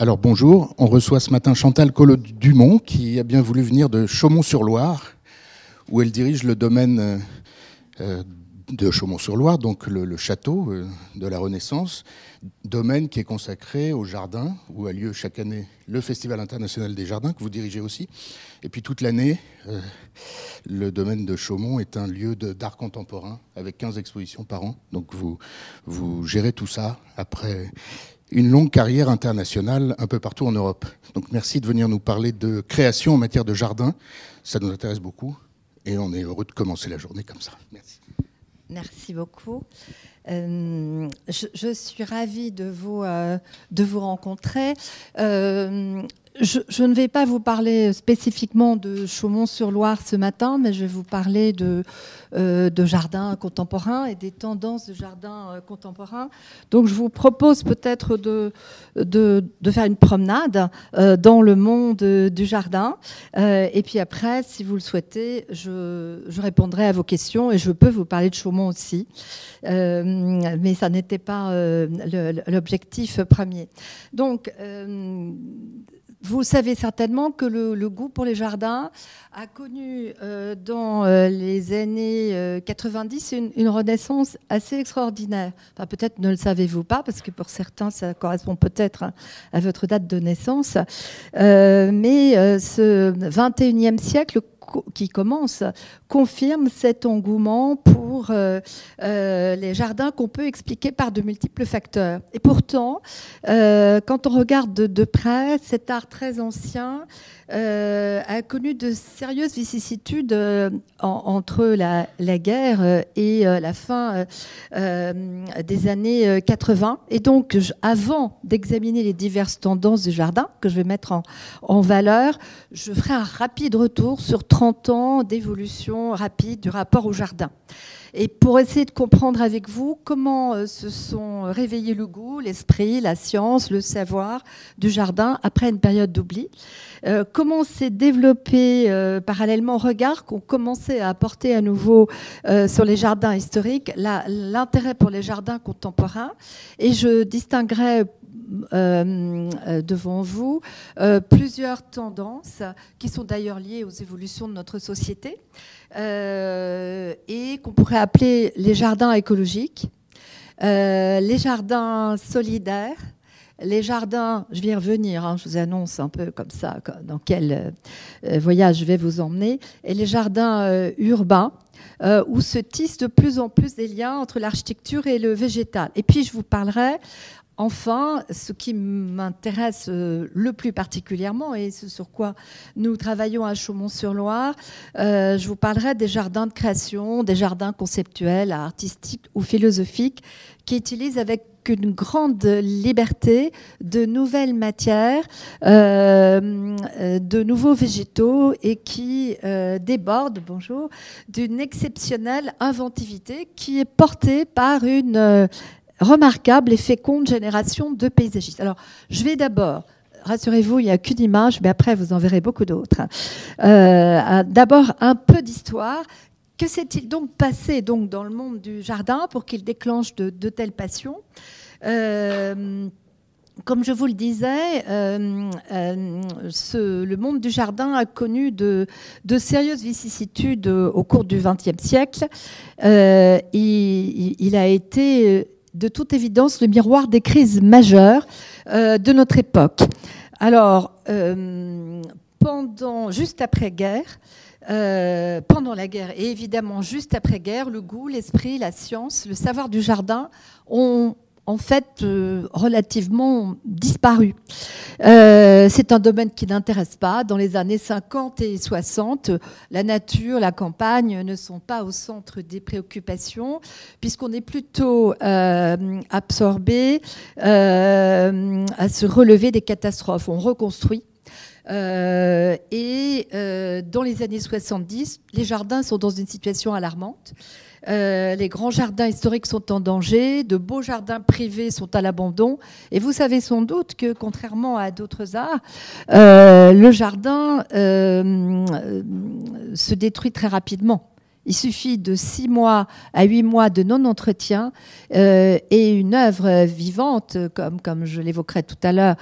Alors bonjour, on reçoit ce matin Chantal Collot-Dumont qui a bien voulu venir de Chaumont-sur-Loire où elle dirige le domaine euh, de Chaumont-sur-Loire, donc le, château euh, de la Renaissance, domaine qui est consacré au jardin, où a lieu chaque année le Festival international des jardins, que vous dirigez aussi. Et puis toute l'année, euh, le domaine de Chaumont est un lieu d'art contemporain, avec 15 expositions par an. Donc vous, vous gérez tout ça après une longue carrière internationale un peu partout en Europe. Donc merci de venir nous parler de création en matière de jardin. Ça nous intéresse beaucoup et on est heureux de commencer la journée comme ça. Merci. Merci beaucoup. Euh, je, suis ravie de vous, euh, de vous rencontrer. Euh, je, ne vais pas vous parler spécifiquement de Chaumont-sur-Loire ce matin, mais je vais vous parler de, euh, de jardins contemporains et des tendances de jardins euh, contemporains. Donc je vous propose peut-être de, de, faire une promenade euh, dans le monde du jardin. et puis après, si vous le souhaitez, je, je, répondrai à vos questions et je peux vous parler de Chaumont aussi. mais ça n'était pas l'objectif premier. Donc, vous savez certainement que le, goût pour les jardins a connu euh, dans euh, les années 90 euh, une, renaissance assez extraordinaire. Enfin, peut-être ne le savez-vous pas, parce que pour certains, ça correspond peut-être à votre date de naissance. mais ce 21e siècle qui commence confirme cet engouement pour euh, euh, les jardins qu'on peut expliquer par de multiples facteurs. Et pourtant, euh, quand on regarde de, près, cet art très ancien a connu de sérieuses vicissitudes entre la, guerre et la fin des années 80. Et donc, avant d'examiner les diverses tendances du jardin, que je vais mettre en valeur, je ferai un rapide retour sur 30 ans d'évolution rapide du rapport au jardin. Et pour essayer de comprendre avec vous comment euh, se sont réveillés le goût, l'esprit, la science, le savoir du jardin après une période d'oubli, euh, comment s'est développé euh, parallèlement au regard qu'on commençait à apporter à nouveau sur les jardins historiques l'intérêt pour les jardins contemporains. Et je distinguerai euh, euh, devant vous euh, plusieurs tendances qui sont d'ailleurs liées aux évolutions de notre société et qu'on pourrait appeler les jardins écologiques, les jardins solidaires, les jardins, je vais y revenir, hein, je vous annonce un peu comme ça dans quel voyage je vais vous emmener, et les jardins urbains, où se tissent de plus en plus des liens entre l'architecture et le végétal. Et puis je vous parlerai Enfin, ce qui m'intéresse euh, le plus particulièrement et ce sur quoi nous travaillons à Chaumont-sur-Loire, euh, je vous parlerai des jardins de création, des jardins conceptuels, artistiques ou philosophiques qui utilisent avec une grande liberté de nouvelles matières, euh, de nouveaux végétaux et qui débordent, bonjour, d'une exceptionnelle inventivité qui est portée par une remarquable et féconde génération de paysagistes. Alors, je vais d'abord rassurez-vous, il n'y a qu'une image, mais après, vous en verrez beaucoup d'autres. Euh, d'abord, un peu d'histoire. Que s'est-il donc passé donc, dans le monde du jardin pour qu'il déclenche de, telles passions? Euh, comme je vous le disais, euh, le monde du jardin a connu de, sérieuses vicissitudes au cours du XXe siècle. il, a été de toute évidence le miroir des crises majeures euh, de notre époque. Alors, euh, pendant, juste après-guerre, euh, pendant la guerre et évidemment juste après-guerre, le goût, l'esprit, la science, le savoir du jardin ont en fait euh, relativement disparu. Euh, c'est un domaine qui n'intéresse pas. Dans les années 50 et 60, la nature, la campagne ne sont pas au centre des préoccupations, puisqu'on est plutôt euh, absorbé à se relever des catastrophes. On reconstruit. Et dans les années 70, les jardins sont dans une situation alarmante. Euh, les grands jardins historiques sont en danger, de beaux jardins privés sont à l'abandon. Et vous savez sans doute que, contrairement à d'autres arts, euh, le jardin euh, se détruit très rapidement. Il suffit de six mois à huit mois de non-entretien et une œuvre vivante, comme, comme je l'évoquerai tout à l'heure,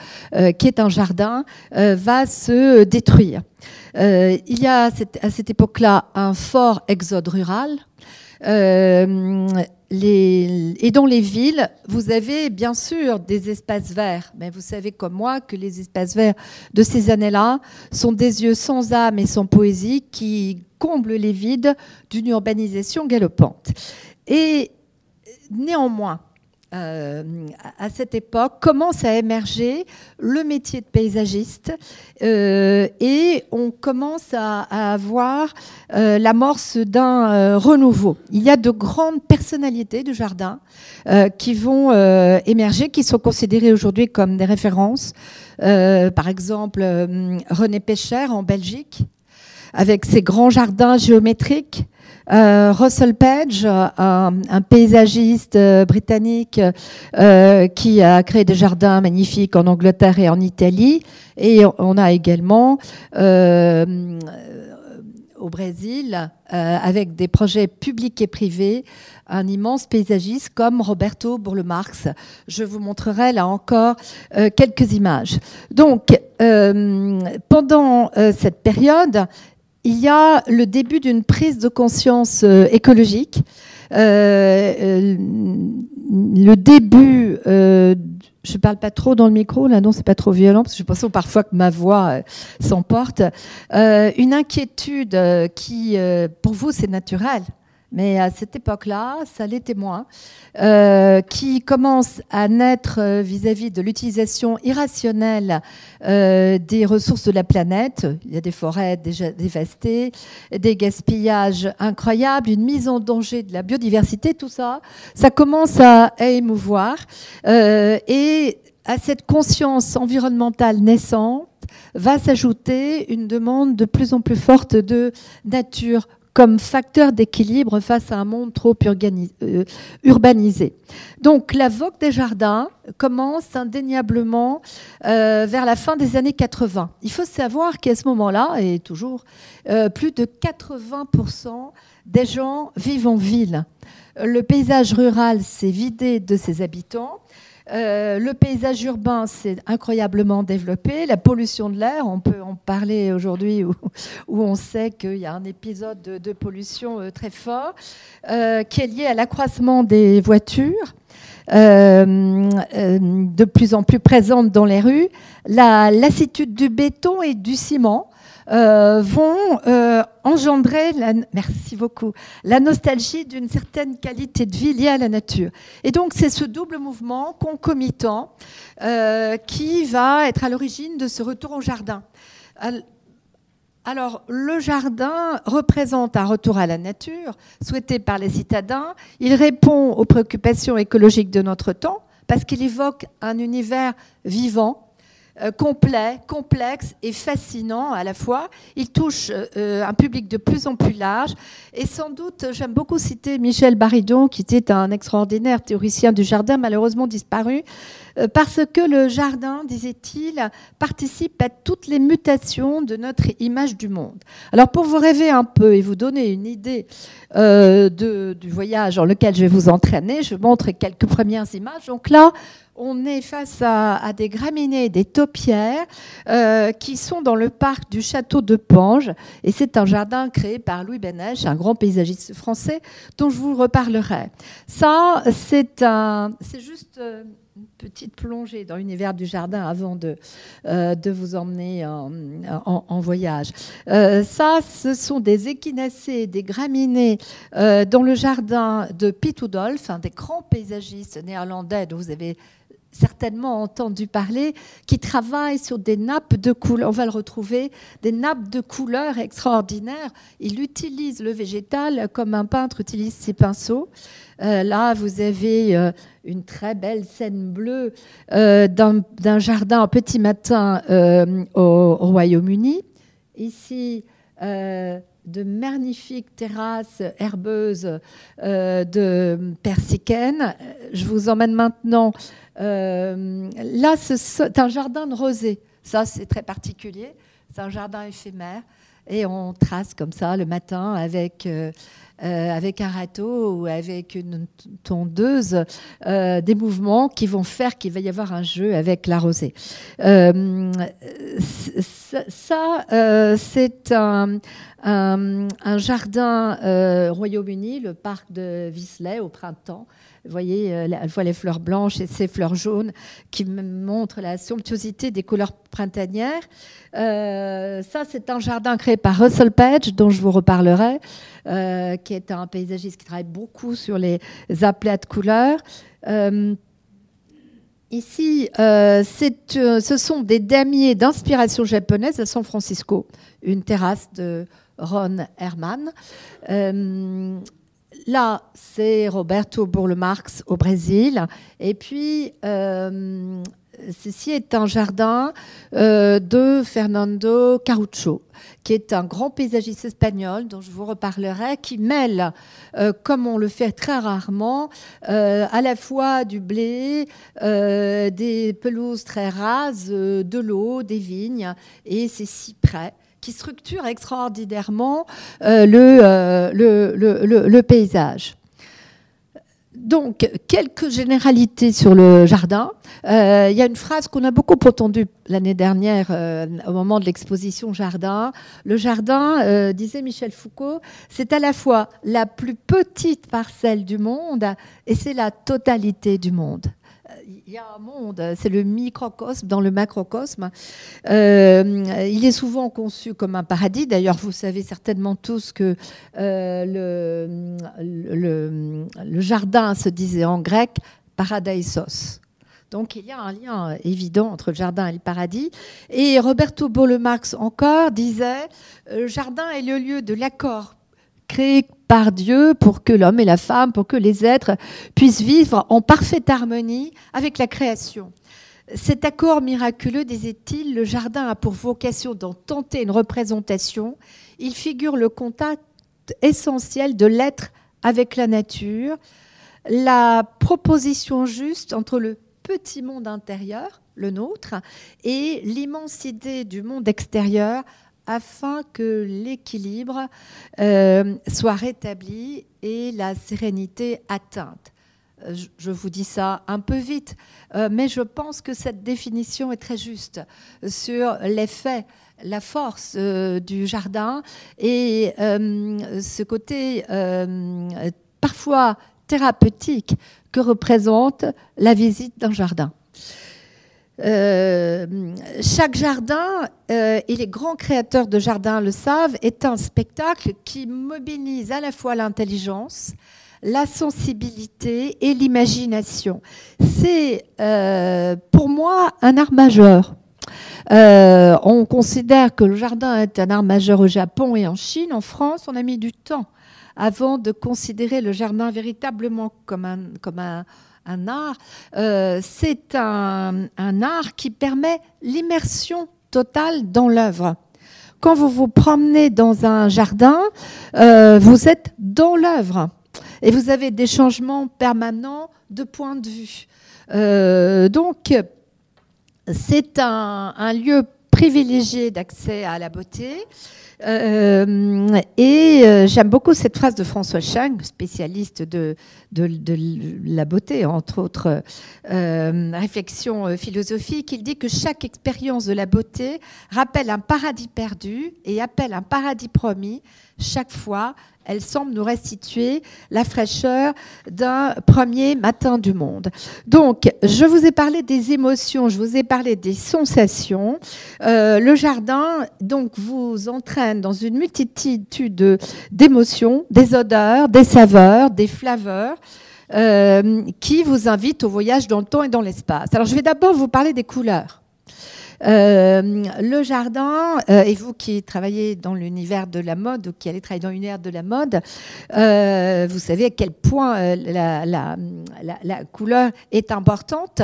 qui est un jardin, va se détruire. il y a à cette époque-là un fort exode rural. Euh, et dans les villes, vous avez bien sûr des espaces verts, mais vous savez comme moi que les espaces verts de ces années-là sont des yeux sans âme et sans poésie qui comblent les vides d'une urbanisation galopante. Et néanmoins, euh, à cette époque, commence à émerger le métier de paysagiste euh, et on commence à, avoir euh, l'amorce d'un renouveau. Il y a de grandes personnalités du jardin qui vont émerger, qui sont considérées aujourd'hui comme des références. par exemple, René Pécher en Belgique, avec ses grands jardins géométriques. Euh, Russell Page, un, paysagiste euh, britannique euh, qui a créé des jardins magnifiques en Angleterre et en Italie. Et on a également au Brésil, avec des projets publics et privés, un immense paysagiste comme Roberto Burle-Marx. Je vous montrerai là encore quelques images. Donc, pendant cette période, il y a le début d'une prise de conscience euh, écologique. Euh, euh, le début, je ne parle pas trop dans le micro, là non, c'est pas trop violent, parce que je pense parfois que ma voix s'emporte. une inquiétude qui, pour vous, c'est naturel, mais à cette époque-là, ça l'était moins, euh, qui commence à naître euh, vis-à-vis de l'utilisation irrationnelle euh, des ressources de la planète. Il y a des forêts déjà dévastées, des gaspillages incroyables, une mise en danger de la biodiversité, tout ça, ça commence à, émouvoir. et à cette conscience environnementale naissante va s'ajouter une demande de plus en plus forte de nature comme facteur d'équilibre face à un monde trop euh, urbanisé. Donc la vogue des jardins commence indéniablement euh, vers la fin des années 80. Il faut savoir qu'à ce moment-là, et toujours, euh, plus de 80% des gens vivent en ville. Le paysage rural s'est vidé de ses habitants. Euh, le paysage urbain s'est incroyablement développé. La pollution de l'air, on peut en parler aujourd'hui où, on sait qu'il y a un épisode de, pollution euh, très fort euh, qui est lié à l'accroissement des voitures. de plus en plus présente dans les rues, la lassitude du béton et du ciment, euh, vont euh, engendrer, la, merci beaucoup, la nostalgie d'une certaine qualité de vie liée à la nature. Et donc c'est ce double mouvement concomitant euh, qui va être à l'origine de ce retour au jardin. Alors, le jardin représente un retour à la nature souhaité par les citadins. Il répond aux préoccupations écologiques de notre temps parce qu'il évoque un univers vivant, complet, complexe et fascinant à la fois. Il touche euh, un public de plus en plus large. Et sans doute, j'aime beaucoup citer Michel Baridon, qui était un extraordinaire théoricien du jardin, malheureusement disparu, euh, parce que le jardin, disait-il, participe à toutes les mutations de notre image du monde. Alors pour vous rêver un peu et vous donner une idée du voyage dans lequel je vais vous entraîner, je montre quelques premières images. Donc là, on est face à, des graminées, des taupières, euh, qui sont dans le parc du château de Pange. Et c'est un jardin créé par Louis Benèche, un grand paysagiste français, dont je vous reparlerai. Ça, c'est un, c'est juste euh, une petite plongée dans l'univers du jardin avant de, euh, de vous emmener en, voyage. ça, ce sont des échinacées, des graminées dans le jardin de Piet Oudolf, un des grands paysagistes néerlandais dont vous avez certainement entendu parler, qui travaille sur des nappes de couleurs, on va le retrouver, des nappes de couleurs extraordinaires. Il utilise le végétal comme un peintre utilise ses pinceaux. Euh, là, vous avez euh, une très belle scène bleue euh, d'un jardin en petit matin au, au Royaume-Uni. Ici, de magnifiques terrasses herbeuses de persicaine. Je vous emmène maintenant euh, là, c'est un jardin de rosée. Ça, c'est très particulier. C'est un jardin éphémère. Et on trace comme ça le matin avec, euh, avec un râteau ou avec une tondeuse, des mouvements qui vont faire qu'il va y avoir un jeu avec la rosée. ça, c'est un, un, jardin Royaume-Uni, le parc de Wisley au printemps. Vous voyez, euh, elle voit les fleurs blanches et ces fleurs jaunes qui montrent la somptuosité des couleurs printanières. Euh, ça, c'est un jardin créé par Russell Page, dont je vous reparlerai, euh, qui est un paysagiste qui travaille beaucoup sur les aplats de couleurs. Ici, ce sont des damiers d'inspiration japonaise à San Francisco, une terrasse de Ron Herman. Là, c'est Roberto Burle-Marx au Brésil. Et puis, euh, ceci est un jardin euh, de Fernando Carucho, qui est un grand paysagiste espagnol dont je vous reparlerai, qui mêle, euh, comme on le fait très rarement, à la fois du blé, des pelouses très rases, de l'eau, des vignes et ces cyprès qui structure extraordinairement euh, euh, le, paysage. Donc, quelques généralités sur le jardin. Euh, il y a une phrase qu'on a beaucoup entendue l'année dernière au moment de l'exposition Jardin. Le jardin, disait Michel Foucault, c'est à la fois la plus petite parcelle du monde et c'est la totalité du monde il y a un monde, c'est le microcosme dans le macrocosme. Euh, il est souvent conçu comme un paradis. D'ailleurs, vous savez certainement tous que euh, le, jardin se disait en grec paradisos. Donc il y a un lien évident entre le jardin et le paradis. Et Roberto Marx encore disait, le jardin est le lieu de l'accord créé par Dieu pour que l'homme et la femme, pour que les êtres puissent vivre en parfaite harmonie avec la création. Cet accord miraculeux, disait-il, le jardin a pour vocation d'en tenter une représentation. Il figure le contact essentiel de l'être avec la nature, la proposition juste entre le petit monde intérieur, le nôtre, et l'immensité du monde extérieur afin que l'équilibre euh, soit rétabli et la sérénité atteinte. Euh, je vous dis ça un peu vite, euh, mais je pense que cette définition est très juste sur l'effet, la force du jardin et ce côté parfois thérapeutique que représente la visite d'un jardin. Euh, chaque jardin, euh, et les grands créateurs de jardins le savent, est un spectacle qui mobilise à la fois l'intelligence, la sensibilité et l'imagination. C'est euh, pour moi un art majeur. on considère que le jardin est un art majeur au Japon et en Chine. En France, on a mis du temps avant de considérer le jardin véritablement comme un, comme un, un art, euh, c'est un, art qui permet l'immersion totale dans l'œuvre. Quand vous vous promenez dans un jardin, euh, vous êtes dans l'œuvre et vous avez des changements permanents de point de vue. Euh, donc, c'est un, un, lieu privilégié d'accès à la beauté. Euh, et euh, j'aime beaucoup cette phrase de François Chang, spécialiste de, la beauté, entre autres euh, réflexions philosophiques. Il dit que chaque expérience de la beauté rappelle un paradis perdu et appelle un paradis promis chaque fois elle semble nous restituer la fraîcheur d'un premier matin du monde. Donc, je vous ai parlé des émotions, je vous ai parlé des sensations. Le jardin, donc, vous entraîne dans une multitude d'émotions, des odeurs, des saveurs, des flaveurs. Euh, qui vous invitent au voyage dans le temps et dans l'espace. Alors je vais d'abord vous parler des couleurs. Euh, le jardin, euh, et vous qui travaillez dans l'univers de la mode ou qui allez travailler dans l'univers de la mode, euh, vous savez à quel point la, couleur est importante.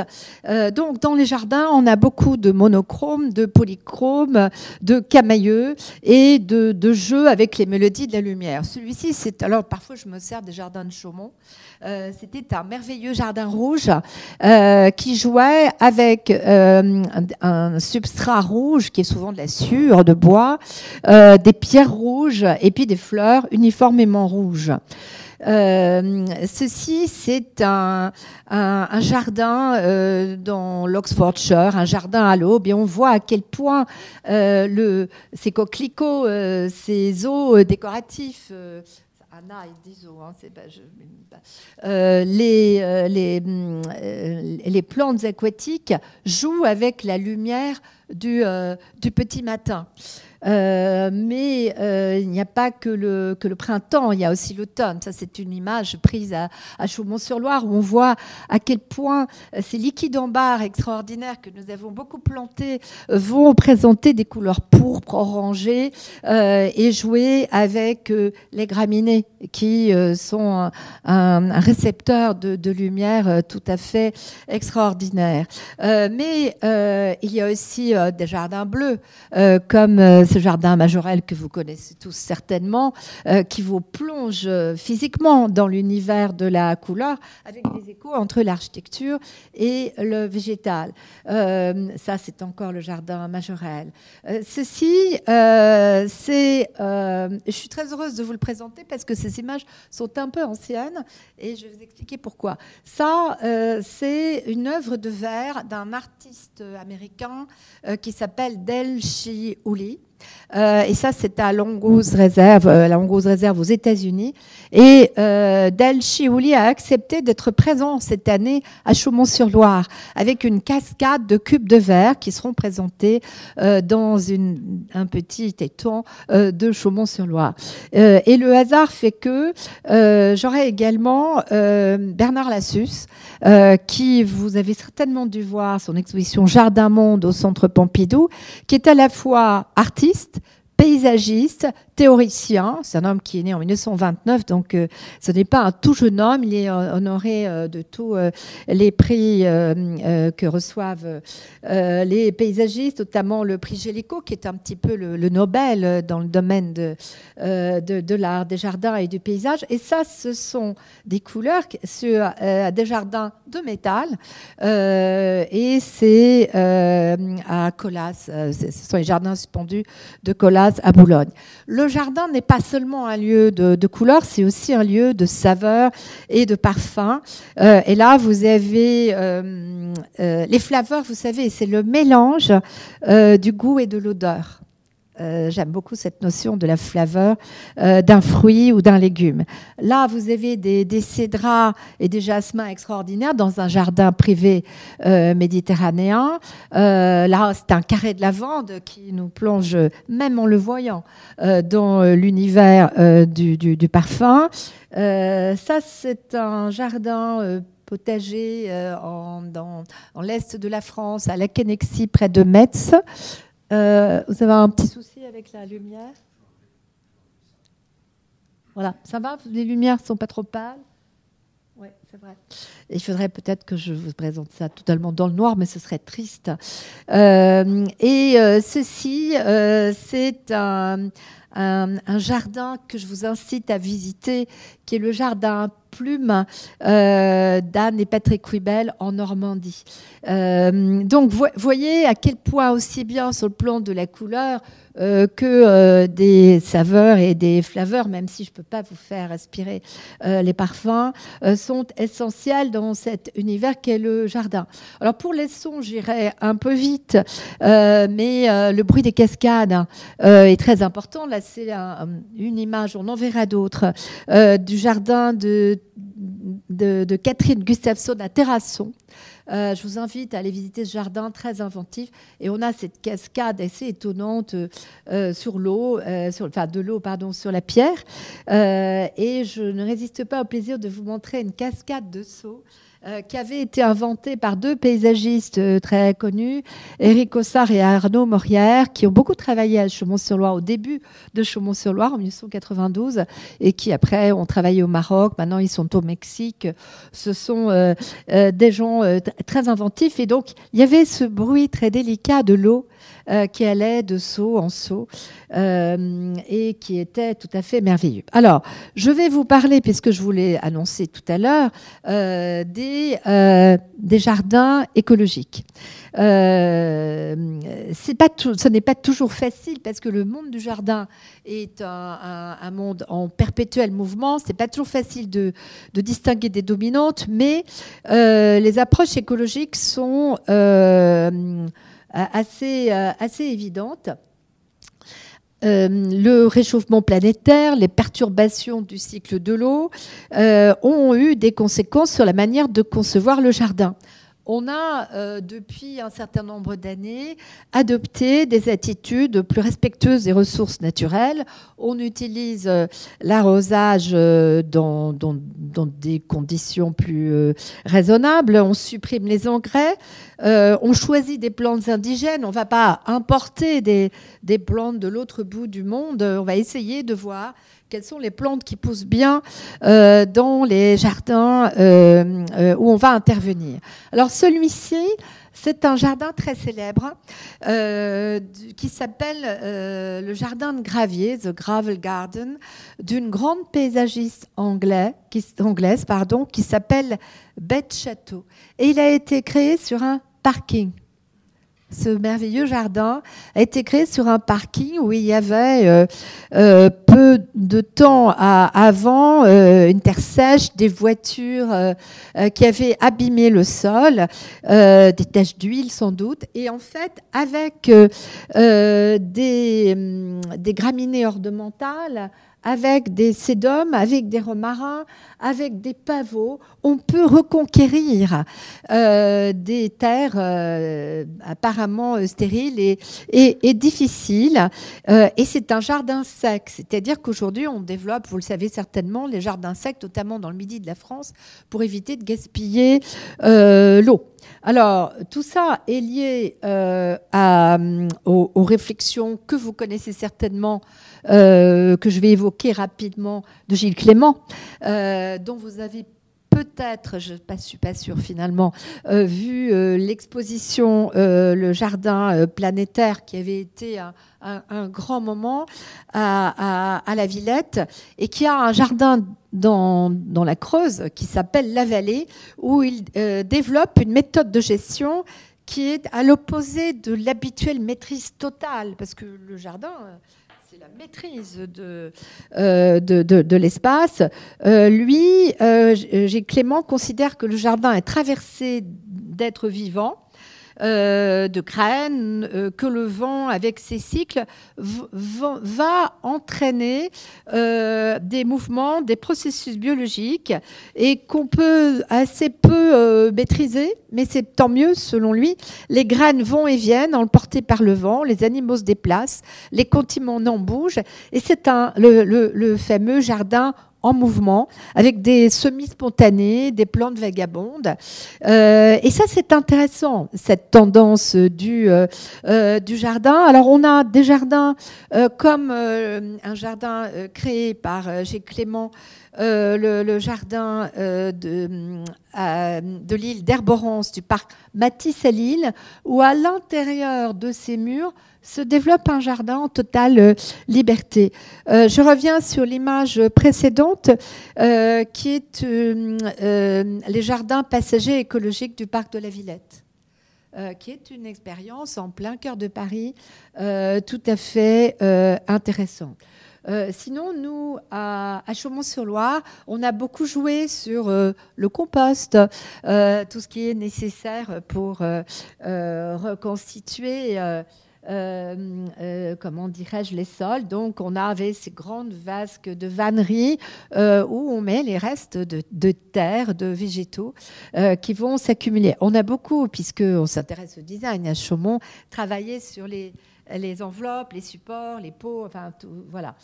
donc dans les jardins, on a beaucoup de monochrome, de polychrome, de camailleux et de, de jeux avec les mélodies de la lumière. Celui-ci, c'est alors parfois je me sers des jardins de Chaumont. C'était un merveilleux jardin rouge qui jouait avec un substrat rouge qui est souvent de la sciure de bois, euh, des pierres rouges et puis des fleurs uniformément rouges. Euh, ceci, c'est un, jardin euh, dans l'Oxfordshire, un jardin à l'aube, et on voit à quel point ces coquelicots, ces eaux décoratifs, Les, plantes aquatiques jouent avec la lumière du, du petit matin. Euh, mais euh, il n'y a pas que le, que le printemps, il y a aussi l'automne. Ça, c'est une image prise à, Chaumont-sur-Loire où on voit à quel point euh, ces liquides en barre extraordinaires que nous avons beaucoup plantés vont présenter des couleurs pourpres, orangées et jouer avec les graminées qui sont un, récepteur de, de, lumière tout à fait extraordinaire. mais il y a aussi des jardins bleus comme ce jardin majorel que vous connaissez tous certainement, euh, qui vous plonge physiquement dans l'univers de la couleur, avec des échos entre l'architecture et le végétal. Euh, ça, c'est encore le jardin majorel. Euh, ceci, c'est, je suis très heureuse de vous le présenter parce que ces images sont un peu anciennes et je vais vous expliquer pourquoi. Ça, c'est une œuvre de verre d'un artiste américain qui s'appelle Del Uli. Euh, et ça, c'est à Longo's Reserve, euh, la Longo's Reserve aux États-Unis. Et euh, Del Chiouli a accepté d'être présent cette année à Chaumont-sur-Loire avec une cascade de cubes de verre qui seront présentés euh, dans un petit étang de Chaumont-sur-Loire. et le hasard fait que j'aurai également Bernard Lassus, qui vous avez certainement dû voir son exposition Jardin Monde au Centre Pompidou, qui est à la fois artiste, paysagiste, théoricien. C'est un homme qui est né en 1929, donc euh, ce n'est pas un tout jeune homme. Il est euh, honoré euh, de tous les prix que reçoivent les paysagistes, notamment le prix Gélico, qui est un petit peu le, Nobel dans le domaine de, de, l'art des jardins et du paysage. Et ça, ce sont des couleurs sur des jardins de métal. et c'est à Colas, ce sont les jardins suspendus de Colas à Boulogne. Jardin n'est pas seulement un lieu de, couleurs, c'est aussi un lieu de saveur et de parfum. Euh, et là, vous avez euh, euh, les flaveurs, vous savez, c'est le mélange du goût et de l'odeur. Euh, j'aime beaucoup cette notion de la flaveur euh, d'un fruit ou d'un légume. Là, vous avez des, des, et des jasmins extraordinaires dans un jardin privé euh, méditerranéen. là, c'est un carré de lavande qui nous plonge, même en le voyant, dans l'univers du, parfum. ça, c'est un jardin potager en, dans, en l'est de la France, à la Kennexie, près de Metz. Euh, vous avez un petit souci avec la lumière? Voilà, ça va? Les lumières ne sont pas trop pâles? Il faudrait peut-être que je vous présente ça totalement dans le noir, mais ce serait triste. Euh, et euh, ceci, c'est un, jardin que je vous incite à visiter, qui est le jardin Plume euh, d'Anne et Patrick Wibel en Normandie. Euh, donc, voyez à quel point, aussi bien sur le plan de la couleur, euh, que euh, des saveurs et des flaveurs, même si je ne peux pas vous faire aspirer euh, les parfums, sont essentiels dans cet univers qu'est le jardin. Alors pour les sons, j'irai un peu vite, mais le bruit des cascades est très important. Là, c'est une image, on en verra d'autres, du jardin de, de, de Catherine Gustafsson à Terrasson. Euh, je vous invite à aller visiter ce jardin très inventif. Et on a cette cascade assez étonnante euh, sur l'eau, euh, enfin de l'eau, pardon, sur la pierre. et je ne résiste pas au plaisir de vous montrer une cascade de sauts euh, qui avait été inventé par deux paysagistes euh, très connus, Éric Ossard et Arnaud Morière, qui ont beaucoup travaillé à Chaumont-sur-Loire au début de Chaumont-sur-Loire en 1992 et qui après ont travaillé au Maroc. Maintenant, ils sont au Mexique. Ce sont euh, des gens très inventifs et donc il y avait ce bruit très délicat de l'eau qui allait de saut en saut et qui était tout à fait merveilleux. Alors, je vais vous parler, puisque je vous l'ai annoncé tout à l'heure, des, des jardins écologiques. Euh, pas ce n'est pas toujours facile parce que le monde du jardin est un, monde en perpétuel mouvement. C'est pas toujours facile de, distinguer des dominantes, mais euh, les approches écologiques sont euh, assez, assez évidentes. le réchauffement planétaire, les perturbations du cycle de l'eau ont eu des conséquences sur la manière de concevoir le jardin on a, euh, depuis un certain nombre d'années, adopté des attitudes plus respectueuses des ressources naturelles. On utilise euh, l'arrosage euh, dans, des conditions plus raisonnables. On supprime les engrais. on choisit des plantes indigènes. On ne va pas importer des, des plantes de l'autre bout du monde. On va essayer de voir quelles sont les plantes qui poussent bien euh, dans les jardins euh, euh, où on va intervenir. Alors celui-ci, c'est un jardin très célèbre qui s'appelle le jardin de Gravier, The Gravel Garden, d'une grande paysagiste anglaise qui s'appelle Beth Chateau. Et il a été créé sur un parking ce merveilleux jardin a été créé sur un parking où il y avait euh, euh, peu de temps avant euh, une terre sèche, des voitures qui avaient abîmé le sol, des taches d'huile sans doute. Et en fait, avec des, hum, des graminées ornementales, avec des sédums, avec des romarins, avec des pavots, on peut reconquérir euh, des terres euh, apparemment euh, stériles et, difficiles. et c'est un jardin sec, c'est-à-dire qu'aujourd'hui on développe, vous le savez certainement, les jardins secs, notamment dans le midi de la France, pour éviter de gaspiller l'eau. Alors, tout ça est lié à, aux, réflexions que vous connaissez certainement euh, que je vais évoquer rapidement de Gilles Clément, euh, dont vous avez peut-être, je ne suis pas sûre finalement, euh, vu l'exposition Le Jardin planétaire qui avait été un, grand moment à, la Villette et qui a un jardin dans, dans la Creuse qui s'appelle La Vallée où il développe une méthode de gestion qui est à l'opposé de l'habituelle maîtrise totale. Parce que le jardin la maîtrise de, euh, l'espace. Euh, lui, euh, Clément considère que le jardin est traversé d'êtres vivants euh, de graines euh, que le vent, avec ses cycles, va entraîner euh, des mouvements, des processus biologiques et qu'on peut assez peu maîtriser, mais c'est tant mieux selon lui. Les graines vont et viennent, emportées par le vent, les animaux se déplacent, les continents bougent, et c'est le fameux jardin en mouvement, avec des semis spontanés, des plantes vagabondes. Euh, et ça, c'est intéressant, cette tendance du, euh, euh, jardin. Alors, on a des jardins comme un jardin créé par G. Clément. Le, jardin de, de l'île d'Herborance du parc Matisse à Lille, où à l'intérieur de ces murs se développe un jardin en totale euh, liberté. Euh, je reviens sur l'image précédente euh, qui est les jardins passagers écologiques du parc de la Villette. qui est une expérience en plein cœur de Paris tout à fait intéressante. Sinon, nous, à, Chaumont-sur-Loire, on a beaucoup joué sur le compost, tout ce qui est nécessaire pour reconstituer euh, euh, comment dirais-je, les sols. Donc, on avait ces grandes vasques de vannerie euh, où on met les restes de, terre, de végétaux qui vont s'accumuler. On a beaucoup, puisqu'on s'intéresse au design à Chaumont, travaillé sur les, les enveloppes, les supports, les pots, enfin, tout, voilà.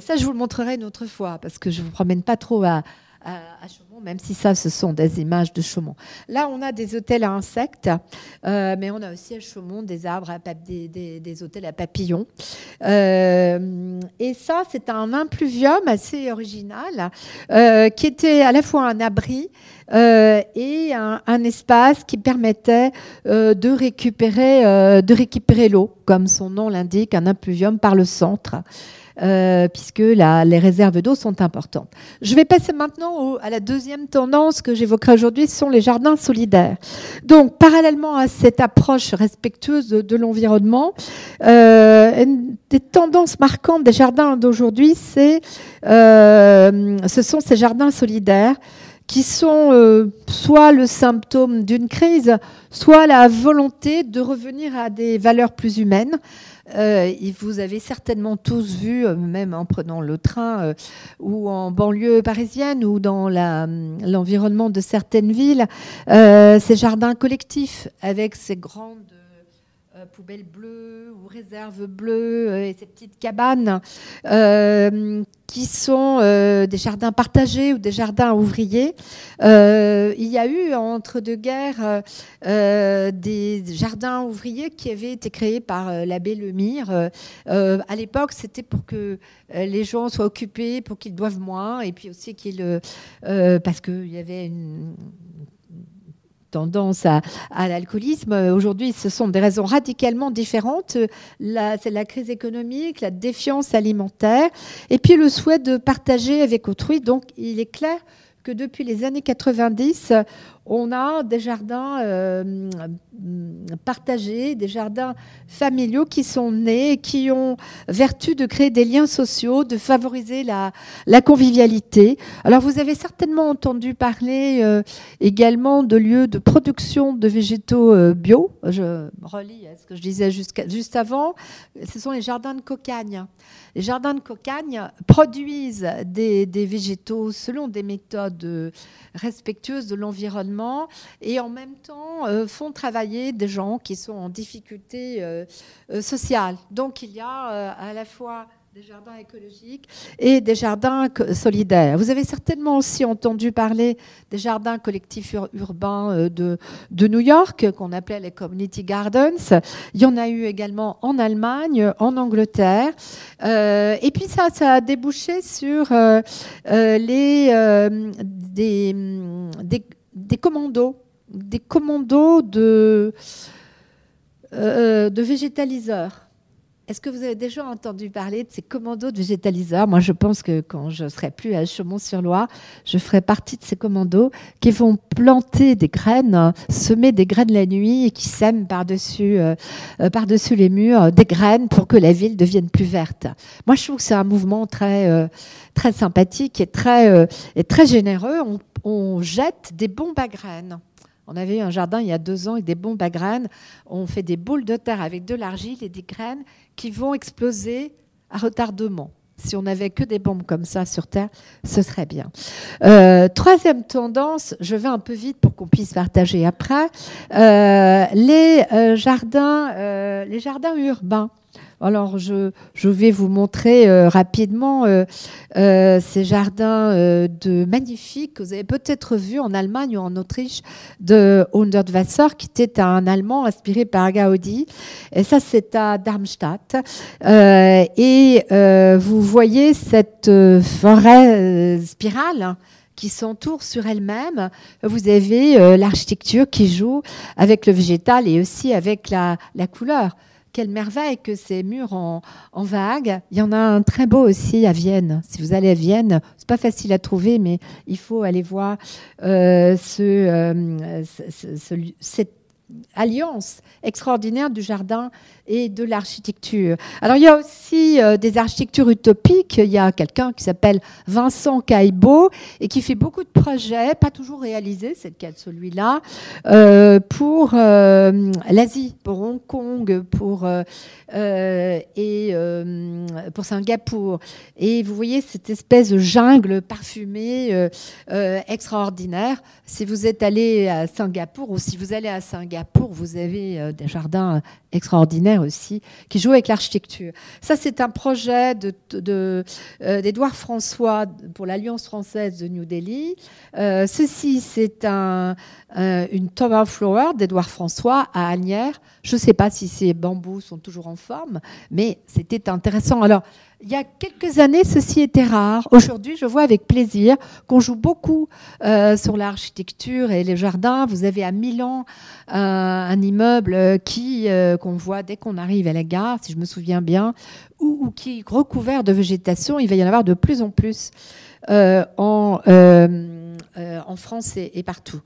ça, je vous le montrerai une autre fois, parce que je vous promène pas trop à, à, Chaumont, même si ça, ce sont des images de Chaumont. Là, on a des hôtels à insectes, euh, mais on a aussi à Chaumont des arbres, à des, hôtels à papillons. Euh, et ça, c'est un impluvium assez original, euh, qui était à la fois un abri et un, espace qui permettait de récupérer, de récupérer l'eau, comme son nom l'indique, un impluvium par le centre. Euh, puisque les réserves d'eau sont importantes. Je vais passer maintenant à la deuxième tendance que j'évoquerai aujourd'hui, ce sont les jardins solidaires. Donc, parallèlement à cette approche respectueuse de, l'environnement, euh, une des tendances marquantes des jardins d'aujourd'hui, euh, ce sont ces jardins solidaires qui sont soit le symptôme d'une crise, soit la volonté de revenir à des valeurs plus humaines. Euh, vous avez certainement tous vu, euh, même en prenant le train euh, ou en banlieue parisienne ou dans l'environnement de certaines villes, ces jardins collectifs avec ces grandes poubelles bleues ou réserves bleues et ces petites cabanes qui sont euh, des jardins partagés ou des jardins ouvriers. Euh, il y a eu entre deux guerres euh, des jardins ouvriers qui avaient été créés par l'abbé Lemire. à l'époque, c'était pour que les gens soient occupés, pour qu'ils doivent moins, et puis aussi qu'ils, parce qu'il y avait une tendance à, l'alcoolisme. Aujourd'hui, ce sont des raisons radicalement différentes. C'est la crise économique, la défiance alimentaire, et puis le souhait de partager avec autrui. Donc, il est clair que depuis les années 90, on a des jardins euh, partagés, des jardins familiaux qui sont nés, qui ont vertu de créer des liens sociaux, de favoriser la, convivialité. Alors vous avez certainement entendu parler euh, également de lieux de production de végétaux euh, bio. Je relis ce que je disais juste avant. Ce sont les jardins de cocagne. Les jardins de cocagne produisent des, végétaux selon des méthodes respectueuses de l'environnement et en même temps euh, font travailler des gens qui sont en difficulté euh, euh, sociale. Donc il y a à la fois des jardins écologiques et des jardins solidaires. Vous avez certainement aussi entendu parler des jardins collectifs urbains euh, de, New York, qu'on appelait les Community Gardens. Il y en a eu également en Allemagne, en Angleterre. Euh, et puis ça, ça a débouché sur euh, les, des, commandos, des commandos de végétaliseurs. Est-ce que vous avez déjà entendu parler de ces commandos de végétaliseurs? Moi, je pense que quand je serai plus à Chaumont-sur-Loire, je ferai partie de ces commandos qui vont planter des graines, semer des graines la nuit et qui sèment par-dessus euh, euh, par-dessus les murs des graines pour que la ville devienne plus verte. Moi, je trouve que c'est un mouvement très euh, très sympathique et très et très généreux. On jette des bombes à graines. On avait eu un jardin il y a deux ans avec des bombes à graines. On fait des boules de terre avec de l'argile et des graines qui vont exploser à retardement. Si on n'avait que des bombes comme ça sur Terre, ce serait bien. Euh, troisième tendance, je vais un peu vite pour qu'on puisse partager après, euh, euh, les jardins urbains. Alors, je, vais vous montrer euh, rapidement euh, euh, ces jardins de magnifiques que vous avez peut-être vus en Allemagne ou en Autriche de Hundertwasser, qui était un Allemand inspiré par Gaudi. Et ça, c'est à Darmstadt. et vous voyez cette forêt spirale qui s'entoure sur elle-même. Vous avez l'architecture qui joue avec le végétal et aussi avec la couleur quelle merveille que ces murs en, vague. Il y en a un très beau aussi à Vienne. Si vous allez à Vienne, c'est pas facile à trouver, mais il faut aller voir euh, euh, cette alliance extraordinaire du jardin et de l'architecture. Alors il y a aussi euh, des architectures utopiques. Il y a quelqu'un qui s'appelle Vincent Caïbo et qui fait beaucoup de projets, pas toujours réalisés, c'est le celui-là, euh, pour euh, l'Asie, pour Hong Kong, pour, et, pour Singapour. Et vous voyez cette espèce de jungle parfumée extraordinaire. Si vous êtes allé à Singapour ou si vous allez à Singapour, vous avez des jardins extraordinaires aussi qui jouent avec l'architecture. Ça, c'est un projet d'Edouard de, François pour l'Alliance française de New Delhi. ceci, c'est un, une Tower Flower d'Edouard François à Agnières. Je ne sais pas si ces bambous sont toujours en forme, mais c'était intéressant. Alors, il y a quelques années, ceci était rare. Aujourd'hui, je vois avec plaisir qu'on joue beaucoup euh, sur l'architecture et les jardins. Vous avez à Milan euh, un immeuble qui euh, qu'on voit dès qu'on arrive à la gare, si je me souviens bien, ou, qui est recouvert de végétation. Il va y en avoir de plus en plus en, en France et, partout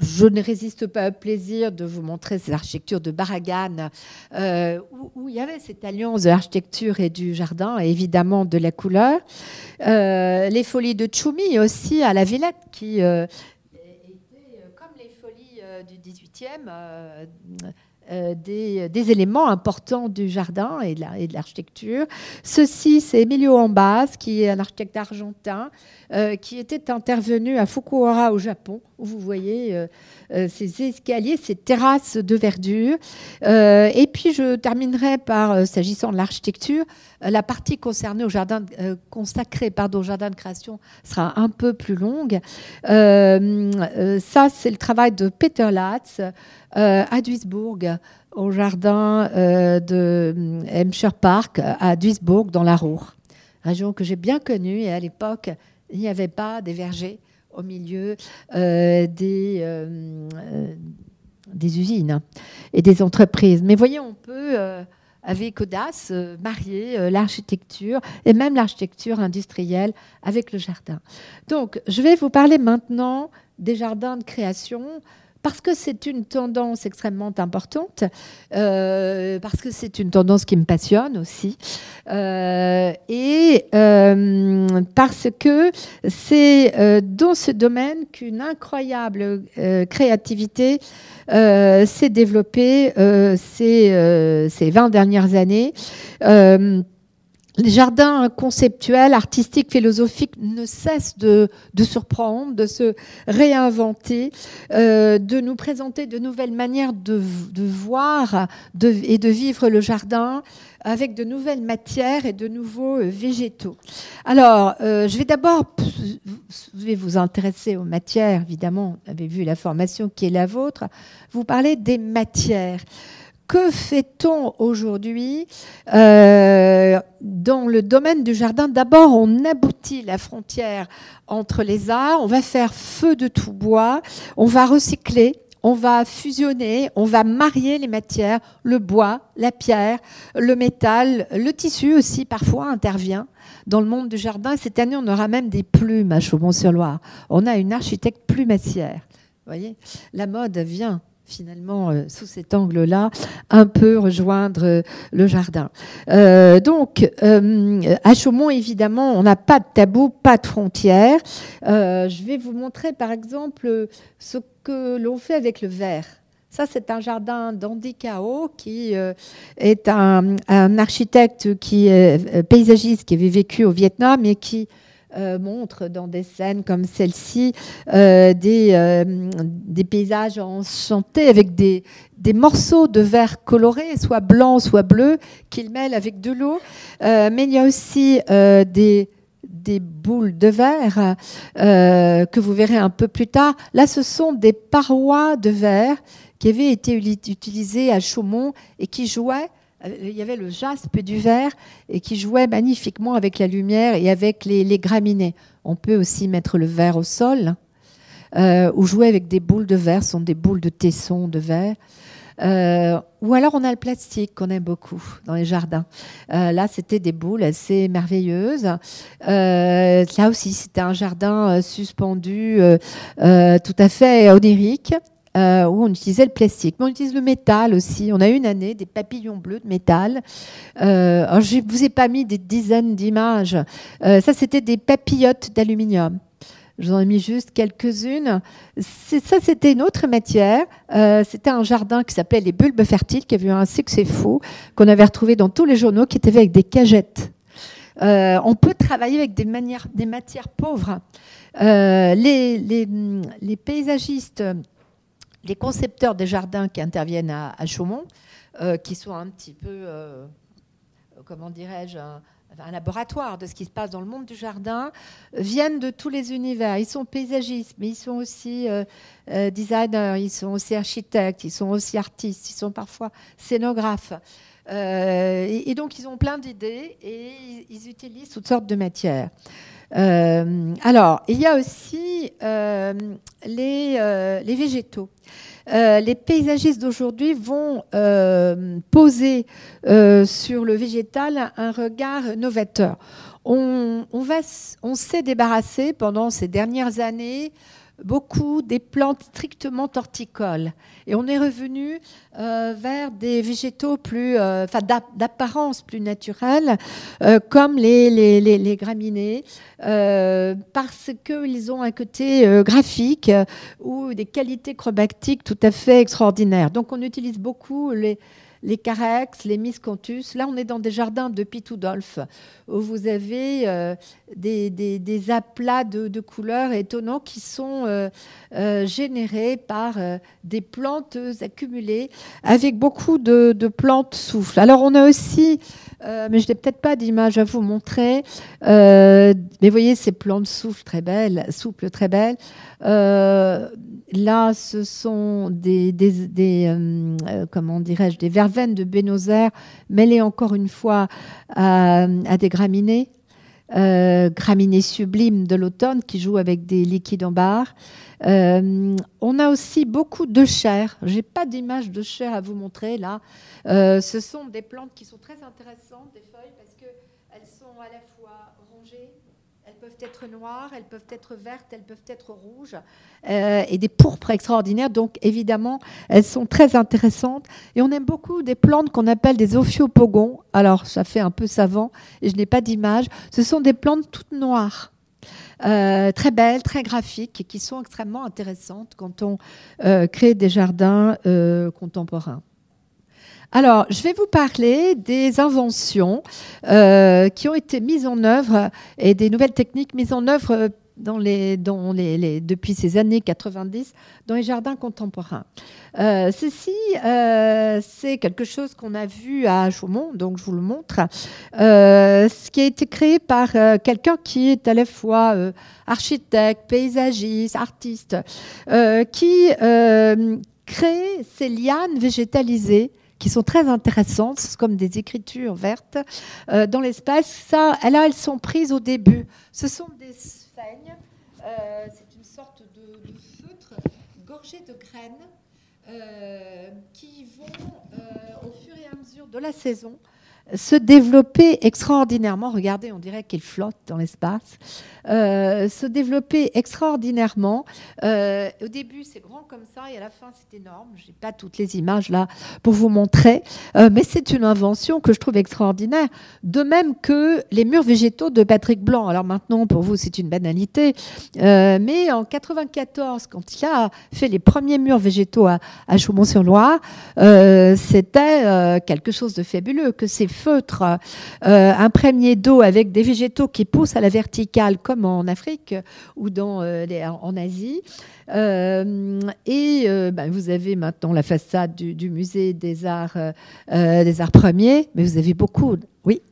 je ne résiste pas au plaisir de vous montrer ces architectures de Barragan, euh, où, il y avait cette alliance de l'architecture et du jardin, et évidemment de la couleur. Euh, les folies de Tchoumi aussi à la Villette, qui euh, étaient comme les folies du 18e. Des, des, éléments importants du jardin et de l'architecture. Ceci, c'est Emilio Ambas, qui est un architecte argentin, euh, qui était intervenu à Fukuoka au Japon, où vous voyez euh, euh, ces escaliers, ces terrasses de verdure. et puis je terminerai par, s'agissant de l'architecture, la partie concernée au jardin, consacrée pardon, au jardin de création sera un peu plus longue. ça, c'est le travail de Peter Latz à Duisburg au jardin de Hampshire Park à Duisburg dans la Ruhr, région que j'ai bien connue et à l'époque il n'y avait pas des vergers au milieu euh, des, euh, euh, des usines et des entreprises. Mais voyez, on peut, avec audace, marier l'architecture et même l'architecture industrielle avec le jardin. Donc, je vais vous parler maintenant des jardins de création parce que c'est une tendance extrêmement importante, euh, parce que c'est une tendance qui me passionne aussi, euh, et euh, parce que c'est dans ce domaine qu'une incroyable créativité s'est développée ces, ces, 20 dernières années les jardins conceptuels, artistiques, philosophiques ne cessent de, surprendre, de se réinventer, euh, de nous présenter de nouvelles manières de, voir et de vivre le jardin avec de nouvelles matières et de nouveaux euh, végétaux. Alors, euh, je vais d'abord, je vais vous intéresser aux matières, évidemment, vous avez vu la formation qui est la vôtre, vous parler des matières que fait-on aujourd'hui euh, dans le domaine du jardin? D'abord, on aboutit la frontière entre les arts, on va faire feu de tout bois, on va recycler, on va fusionner, on va marier les matières, le bois, la pierre, le métal, le tissu aussi parfois intervient dans le monde du jardin. Cette année, on aura même des plumes à Chaumont-sur-Loire. On a une architecte plumassière. Vous voyez, la mode vient finalement, euh, sous cet angle-là, un peu rejoindre euh, le jardin. Euh, donc, à Chaumont, évidemment, on n'a pas de tabou, pas de frontières. je vais vous montrer, par exemple, ce que l'on fait avec le verre. Ça, c'est un jardin d'Andy Kao, qui est un, architecte qui paysagiste, qui avait vécu au Vietnam et qui euh, montre dans des scènes comme celle-ci euh, des, euh, des, paysages enchantés avec des, morceaux de verre colorés, soit blanc, soit bleu, qu'il mêle avec de l'eau. mais il y a aussi des boules de verre que vous verrez un peu plus tard. Là, ce sont des parois de verre qui avaient été utilisées à Chaumont et qui jouaient il y avait le jaspe du verre et qui jouait magnifiquement avec la lumière et avec les, graminées. On peut aussi mettre le verre au sol euh, ou jouer avec des boules de verre, ce sont des boules de tesson de verre. Euh, ou alors on a le plastique qu'on aime beaucoup dans les jardins. Euh, là, c'était des boules assez merveilleuses. là aussi, c'était un jardin suspendu tout à fait onirique. Euh, où on utilisait le plastique. On utilise le métal aussi. On a eu une année des papillons bleus de métal. Euh, je ne vous ai pas mis des dizaines d'images. Euh, ça, c'était des papillotes d'aluminium. Je vous en ai mis juste quelques-unes. Ça, c'était une autre matière. c'était un jardin qui s'appelait les bulbes fertiles, qui avait eu un succès fou, qu'on avait retrouvé dans tous les journaux, qui était avec des cagettes. on peut travailler avec des, matières pauvres. les, paysagistes les concepteurs des jardins qui interviennent à, Chaumont, qui sont un petit peu, comment dirais-je, un laboratoire de ce qui se passe dans le monde du jardin, viennent de tous les univers. Ils sont paysagistes, mais ils sont aussi euh, euh, designers, ils sont aussi architectes, ils sont aussi artistes, ils sont parfois scénographes. Euh, et, donc, ils ont plein d'idées et ils, utilisent toutes sortes de matières. Alors, il y a aussi les, les végétaux. Euh, les paysagistes d'aujourd'hui vont euh, poser euh, sur le végétal un regard novateur. On, on s'est débarrassé pendant ces dernières années beaucoup des plantes strictement horticoles. Et on est revenu euh, vers des végétaux plus, euh, d'apparence plus naturelle, euh, comme les, les, graminées, parce qu'ils ont un côté graphique ou des qualités chromatiques tout à fait extraordinaires. Donc on utilise beaucoup les, les carex, les miscanthus. Là, on est dans des jardins de Pitoudolf, où vous avez euh, des, aplats de, couleurs étonnants qui sont euh, euh, générés par des plantes accumulées avec beaucoup de, plantes souffles. Alors, on a aussi, mais je n'ai peut-être pas d'image à vous montrer, mais vous voyez ces plantes souffles très belles, souples très belles. Là, ce sont des, euh, euh, comment dirais-je, des verveines de Bénosaire mêlées encore une fois à, des graminées, euh, graminées sublimes de l'automne qui jouent avec des liquides en barre. on a aussi beaucoup de chair. Je n'ai pas d'image de chair à vous montrer là. ce sont des plantes qui sont très intéressantes, des feuilles, parce qu'elles sont à la fois rongées, elles peuvent être noires, elles peuvent être vertes, elles peuvent être rouges, euh, et des pourpres extraordinaires. Donc évidemment, elles sont très intéressantes. Et on aime beaucoup des plantes qu'on appelle des ophiopogons. Alors ça fait un peu savant, et je n'ai pas d'image. Ce sont des plantes toutes noires. Euh, très belles, très graphiques qui sont extrêmement intéressantes quand on euh, crée des jardins contemporains. Alors, je vais vous parler des inventions euh, qui ont été mises en œuvre et des nouvelles techniques mises en œuvre euh, depuis ces années 90 dans les jardins contemporains. Euh, ceci, c'est quelque chose qu'on a vu à Chaumont, donc je vous le montre, ce qui a été créé par quelqu'un qui est à la fois architecte, paysagiste, artiste, qui crée ces lianes végétalisées qui sont très intéressantes, comme des écritures vertes euh, dans l'espace. Ça, là, elles sont prises au début. Ce sont des sphènes. Euh, c'est une sorte de, feutre gorgé de graines euh, qui vont, au fur et à mesure de la saison, se développer extraordinairement. Regardez, on dirait qu'il flotte dans l'espace. Euh, se développer extraordinairement. Euh, au début, c'est grand comme ça, et à la fin, c'est énorme. Je n'ai pas toutes les images là pour vous montrer, euh, mais c'est une invention que je trouve extraordinaire. De même que les murs végétaux de Patrick Blanc. Alors maintenant, pour vous, c'est une banalité, mais en 94, quand il a fait les premiers murs végétaux à, à Chaumont-sur-Loire, c'était quelque chose de fabuleux. Que ces feutres imprégnés d'eau avec des végétaux qui poussent à la verticale comme en Afrique ou dans, euh, en Asie. Euh, et euh, ben, vous avez maintenant la façade du, musée des arts, des arts premiers, mais vous avez beaucoup. Oui.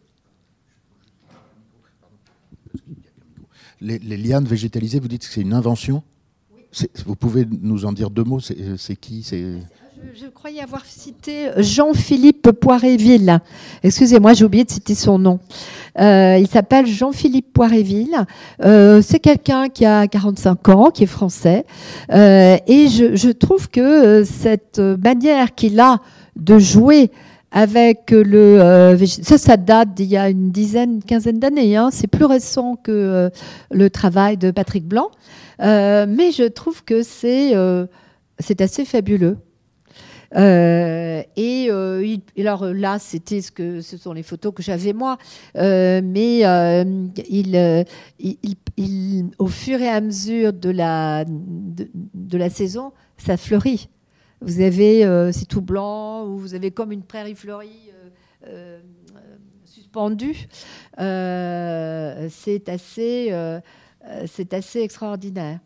Les, les lianes végétalisées, vous dites que c'est une invention? Vous pouvez nous en dire deux mots? C'est qui? C'est je, croyais avoir cité Jean-Philippe Poiréville. Excusez-moi, j'ai oublié de citer son nom. Euh, il s'appelle Jean-Philippe Poiréville. Euh, c'est quelqu'un qui a 45 ans, qui est français. Euh, et je, trouve que cette manière qu'il a de jouer avec le ça ça date d'il y a une dizaine quinzaine d'années hein. c'est plus récent que le travail de Patrick Blanc mais je trouve que c'est c'est assez fabuleux euh, et euh, alors là, c'était ce sont les photos que j'avais moi, euh, mais au fur et à mesure de la de, la saison, ça fleurit. Vous avez c'est tout blanc, ou vous avez comme une prairie fleurie suspendue. c'est assez c'est assez extraordinaire.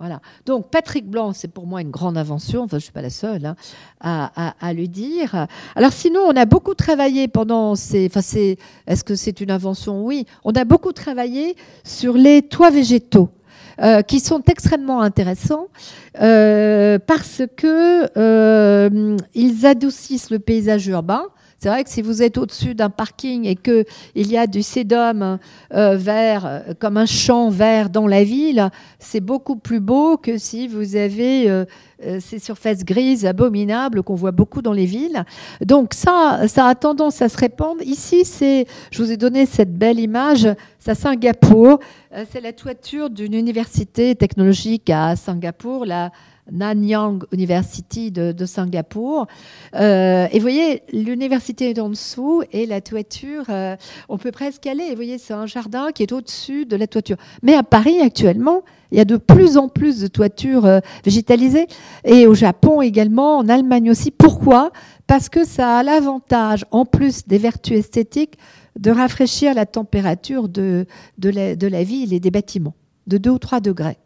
Voilà. Donc Patrick Blanc, c'est pour moi une grande invention. Enfin, je suis pas la seule hein, à, à, le dire. Alors sinon, on a beaucoup travaillé pendant ces. Enfin, c'est. Est-ce que c'est une invention? Oui. On a beaucoup travaillé sur les toits végétaux. Euh, qui sont extrêmement intéressants euh, parce que euh, ils adoucissent le paysage urbain. C'est vrai que si vous êtes au-dessus d'un parking et qu'il y a du sédum euh, vert, euh, comme un champ vert dans la ville, c'est beaucoup plus beau que si vous avez euh, ces surfaces grises abominables qu'on voit beaucoup dans les villes. Donc ça, ça a tendance à se répandre. Ici, je vous ai donné cette belle image, c'est à Singapour. c'est la toiture d'une université technologique à Singapour, la Nanyang University de, Singapour. Euh, et vous voyez, l'université est en dessous et la toiture, euh, on peut presque aller. Vous voyez, c'est un jardin qui est au-dessus de la toiture. Mais à Paris, actuellement, il y a de plus en plus de toitures euh, végétalisées. Et au Japon également, en Allemagne aussi. Pourquoi? Parce que ça a l'avantage, en plus des vertus esthétiques, de rafraîchir la température de, de, la, de la ville et des bâtiments de 2 ou 3 degrés.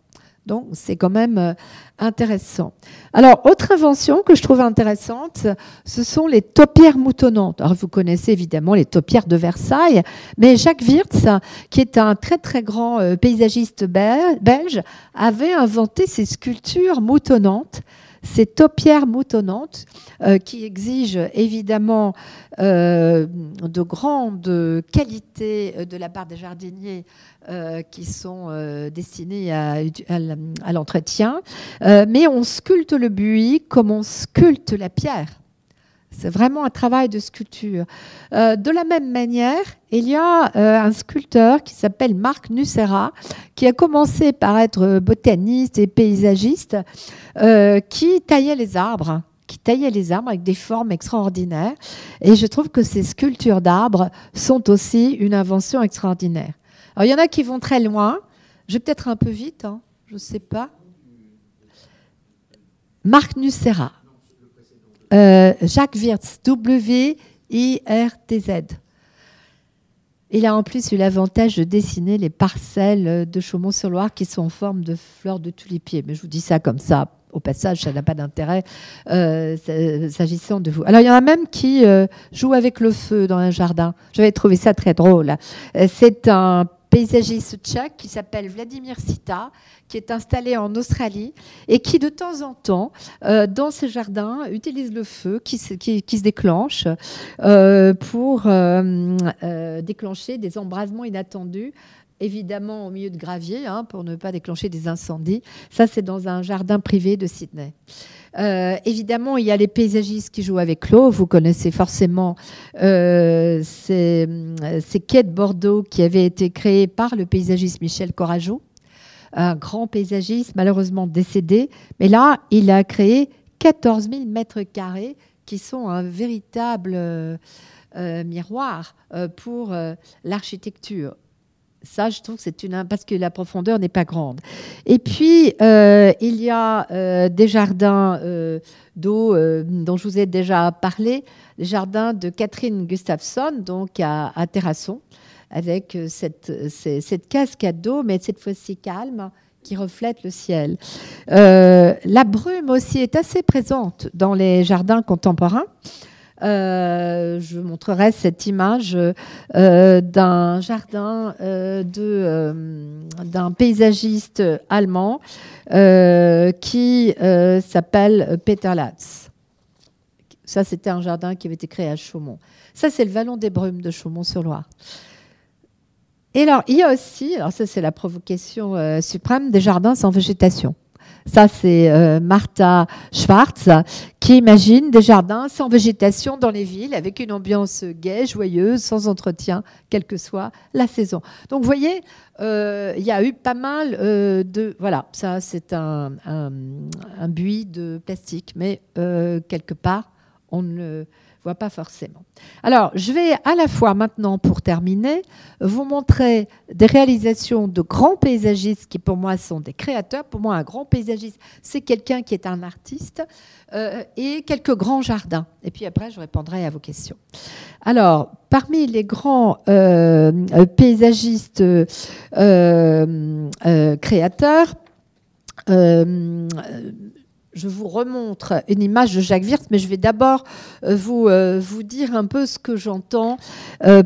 Donc c'est quand même euh, intéressant. Alors, autre invention que je trouve intéressante, ce sont les taupières moutonnantes. Alors, vous connaissez évidemment les taupières de Versailles, mais Jacques Wirtz, qui est un très très grand euh, paysagiste belge, avait inventé ces sculptures moutonnantes ces taupières moutonnantes euh, qui exigent évidemment euh, de grandes qualités euh, de la part des jardiniers qui sont destinés à, à l'entretien. mais on sculpte le buis comme on sculpte la pierre. C'est vraiment un travail de sculpture. Euh, de la même manière, il y a euh, un sculpteur qui s'appelle Marc Nussera, qui a commencé par être botaniste et paysagiste, euh, qui taillait les arbres qui taillait les arbres avec des formes extraordinaires. Et je trouve que ces sculptures d'arbres sont aussi une invention extraordinaire. Alors, il y en a qui vont très loin. Je vais peut-être un peu vite, hein, je ne sais pas. Marc Nussera. Euh, Jacques Wirtz, W-I-R-T-Z. Il a en plus eu l'avantage de dessiner les parcelles de Chaumont-sur-Loire qui sont en forme de fleurs de tulipier. Mais je vous dis ça comme ça. Au passage, ça n'a pas d'intérêt euh, s'agissant de vous. Alors, il y en a même qui euh, jouent avec le feu dans un jardin. J'avais trouvé ça très drôle. C'est un paysagiste tchèque qui s'appelle Vladimir Sita, qui est installé en Australie et qui de temps en temps, euh, dans ses jardins, utilise le feu qui se, qui, se déclenche euh, pour euh, déclencher des embrasements inattendus évidemment au milieu de gravier, hein, pour ne pas déclencher des incendies. Ça, c'est dans un jardin privé de Sydney. Euh, évidemment, il y a les paysagistes qui jouent avec l'eau. Vous connaissez forcément euh, ces, quais de Bordeaux qui avaient été créés par le paysagiste Michel Corageau, un grand paysagiste malheureusement décédé. Mais là, il a créé 14 000 mètres carrés qui sont un véritable euh, miroir pour l'architecture. Ça, je trouve que c'est une parce que la profondeur n'est pas grande. Et puis euh, il y a euh, des jardins euh, d'eau dont je vous ai déjà parlé, les jardins de Catherine Gustafsson, donc à, Terrasson, avec cette, cette cascade d'eau, mais cette fois-ci calme qui reflète le ciel. la brume aussi est assez présente dans les jardins contemporains. Euh, je montrerai cette image euh, d'un jardin euh, d'un paysagiste allemand qui s'appelle Peter Latz. Ça, c'était un jardin qui avait été créé à Chaumont. Ça, c'est le Vallon des Brumes de Chaumont-sur-Loire. Et alors, il y a aussi, alors ça, c'est la provocation suprême, des jardins sans végétation. Ça, c'est euh, Martha Schwartz qui imagine des jardins sans végétation dans les villes, avec une ambiance gaie, joyeuse, sans entretien, quelle que soit la saison. Donc, vous voyez, euh, il y a eu pas mal euh, de... Voilà, ça, c'est un, un, un, buis de plastique, mais quelque part, on ne vois pas forcément. Alors, je vais à la fois maintenant, pour terminer, vous montrer des réalisations de grands paysagistes qui pour moi sont des créateurs. Pour moi, un grand paysagiste, c'est quelqu'un qui est un artiste euh, et quelques grands jardins. Et puis après, je répondrai à vos questions. Alors, parmi les grands euh, paysagistes euh, créateurs, euh, je vous remontre une image de Jacques Wirtz, mais je vais d'abord euh, vous, euh, vous dire un peu ce que j'entends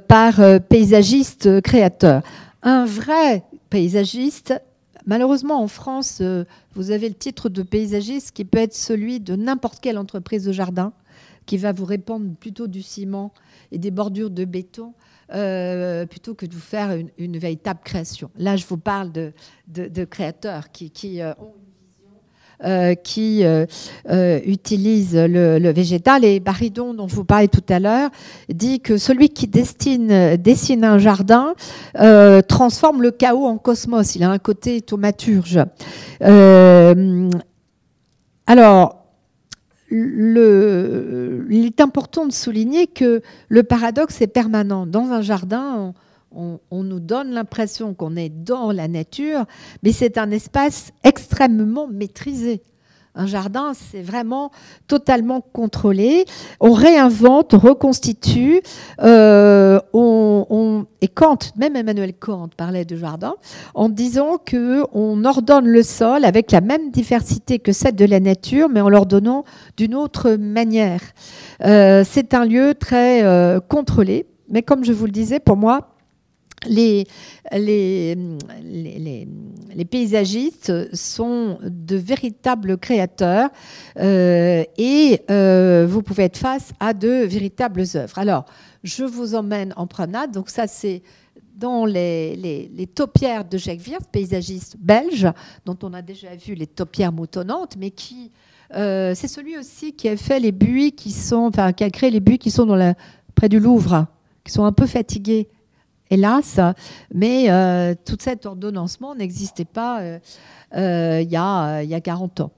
par paysagiste créateur. Un vrai paysagiste, malheureusement en France, vous avez le titre de paysagiste qui peut être celui de n'importe quelle entreprise de jardin, qui va vous répandre plutôt du ciment et des bordures de béton. plutôt que de vous faire une, véritable création. Là, je vous parle de, de, créateurs qui, qui ont euh, qui euh, euh, utilise le, végétal. Et Baridon, dont je vous parlais tout à l'heure, dit que celui qui dessine un jardin transforme le chaos en cosmos. Il a un côté thaumaturge. alors, il est important de souligner que le paradoxe est permanent. Dans un jardin, on, nous donne l'impression qu'on est dans la nature, mais c'est un espace extrêmement maîtrisé. Un jardin, c'est vraiment totalement contrôlé. On réinvente, on reconstitue. Euh, et Kant, même Emmanuel Kant parlait de jardin en disant que on ordonne le sol avec la même diversité que celle de la nature, mais en l'ordonnant d'une autre manière. Euh, c'est un lieu très euh, contrôlé, mais comme je vous le disais, pour moi, les, paysagistes sont de véritables créateurs euh, et euh, vous pouvez être face à de véritables œuvres. Alors, je vous emmène en promenade. Donc ça, c'est dans les, les, taupières de Jacques Wirth, paysagiste belge, dont on a déjà vu les taupières moutonnantes, mais qui... Euh, c'est celui aussi qui a fait les buis qui sont, enfin, qui a créé les buis qui sont près du Louvre, qui sont un peu fatigués hélas, mais euh, tout cet ordonnancement n'existait pas euh, euh, il, y a, y a 40 ans.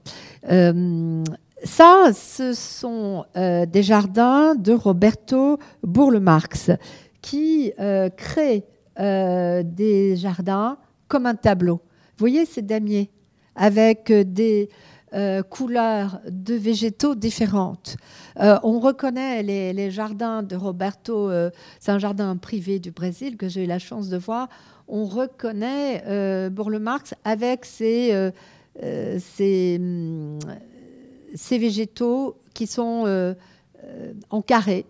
ça, ce sont des jardins de Roberto Bourle-Marx qui crée des jardins comme un tableau. Vous voyez ces damiers avec des couleurs de végétaux différentes. Euh, on reconnaît les, jardins de Roberto, euh, c'est un jardin privé du Brésil que j'ai eu la chance de voir. On reconnaît euh, Bourle-Marx avec ses, végétaux qui sont en carré.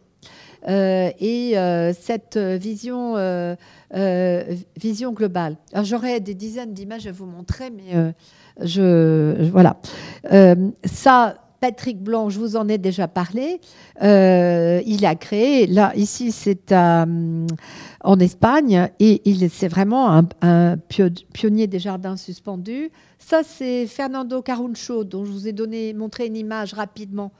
et cette vision, vision globale. J'aurais des dizaines d'images à vous montrer, mais je, voilà. ça, Patrick Blanc, je vous en ai déjà parlé. Euh, il a créé, là, ici, c'est en Espagne, et il c'est vraiment un, pionnier des jardins suspendus. Ça, c'est Fernando Caruncho, dont je vous ai donné, montré une image rapidement.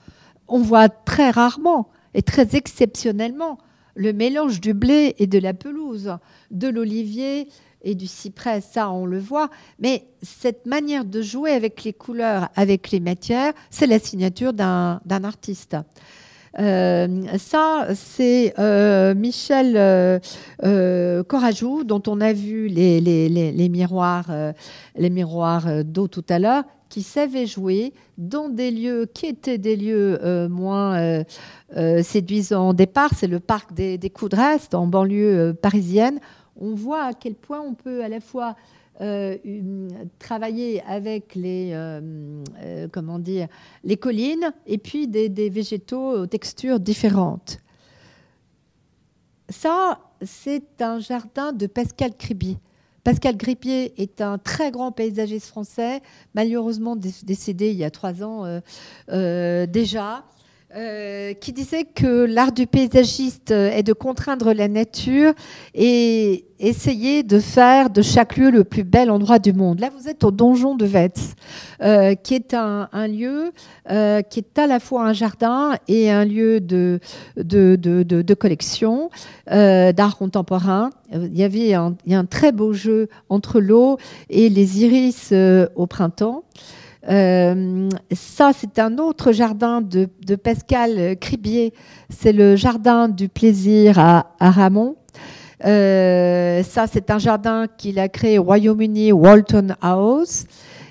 On voit très rarement et très exceptionnellement le mélange du blé et de la pelouse, de l'olivier et du cyprès, ça on le voit, mais cette manière de jouer avec les couleurs, avec les matières, c'est la signature d'un artiste. Euh, ça, c'est euh, Michel euh, euh, Corajou, dont on a vu les, miroirs, d'eau tout à l'heure, qui savait jouer dans des lieux qui étaient des lieux moins séduisants au départ. C'est le parc des, des en banlieue parisienne on voit à quel point on peut à la fois euh, travailler avec les, euh, euh, comment dire, les collines et puis des, végétaux aux textures différentes. Ça, c'est un jardin de Pascal Cribier. Pascal Gripier est un très grand paysagiste français, malheureusement décédé il y a trois ans déjà. Euh, qui disait que l'art du paysagiste est de contraindre la nature et essayer de faire de chaque lieu le plus bel endroit du monde. Là, vous êtes au donjon de Vetz, euh, qui est un, lieu euh, qui est à la fois un jardin et un lieu de, de, de, de collection d'art contemporain. Il y avait un, il y a un très beau jeu entre l'eau et les iris au printemps. Euh, ça, c'est un autre jardin de, Pascal Cribier. C'est le jardin du plaisir à, Ramon. Euh, ça, c'est un jardin qu'il a créé au Royaume-Uni, Walton House.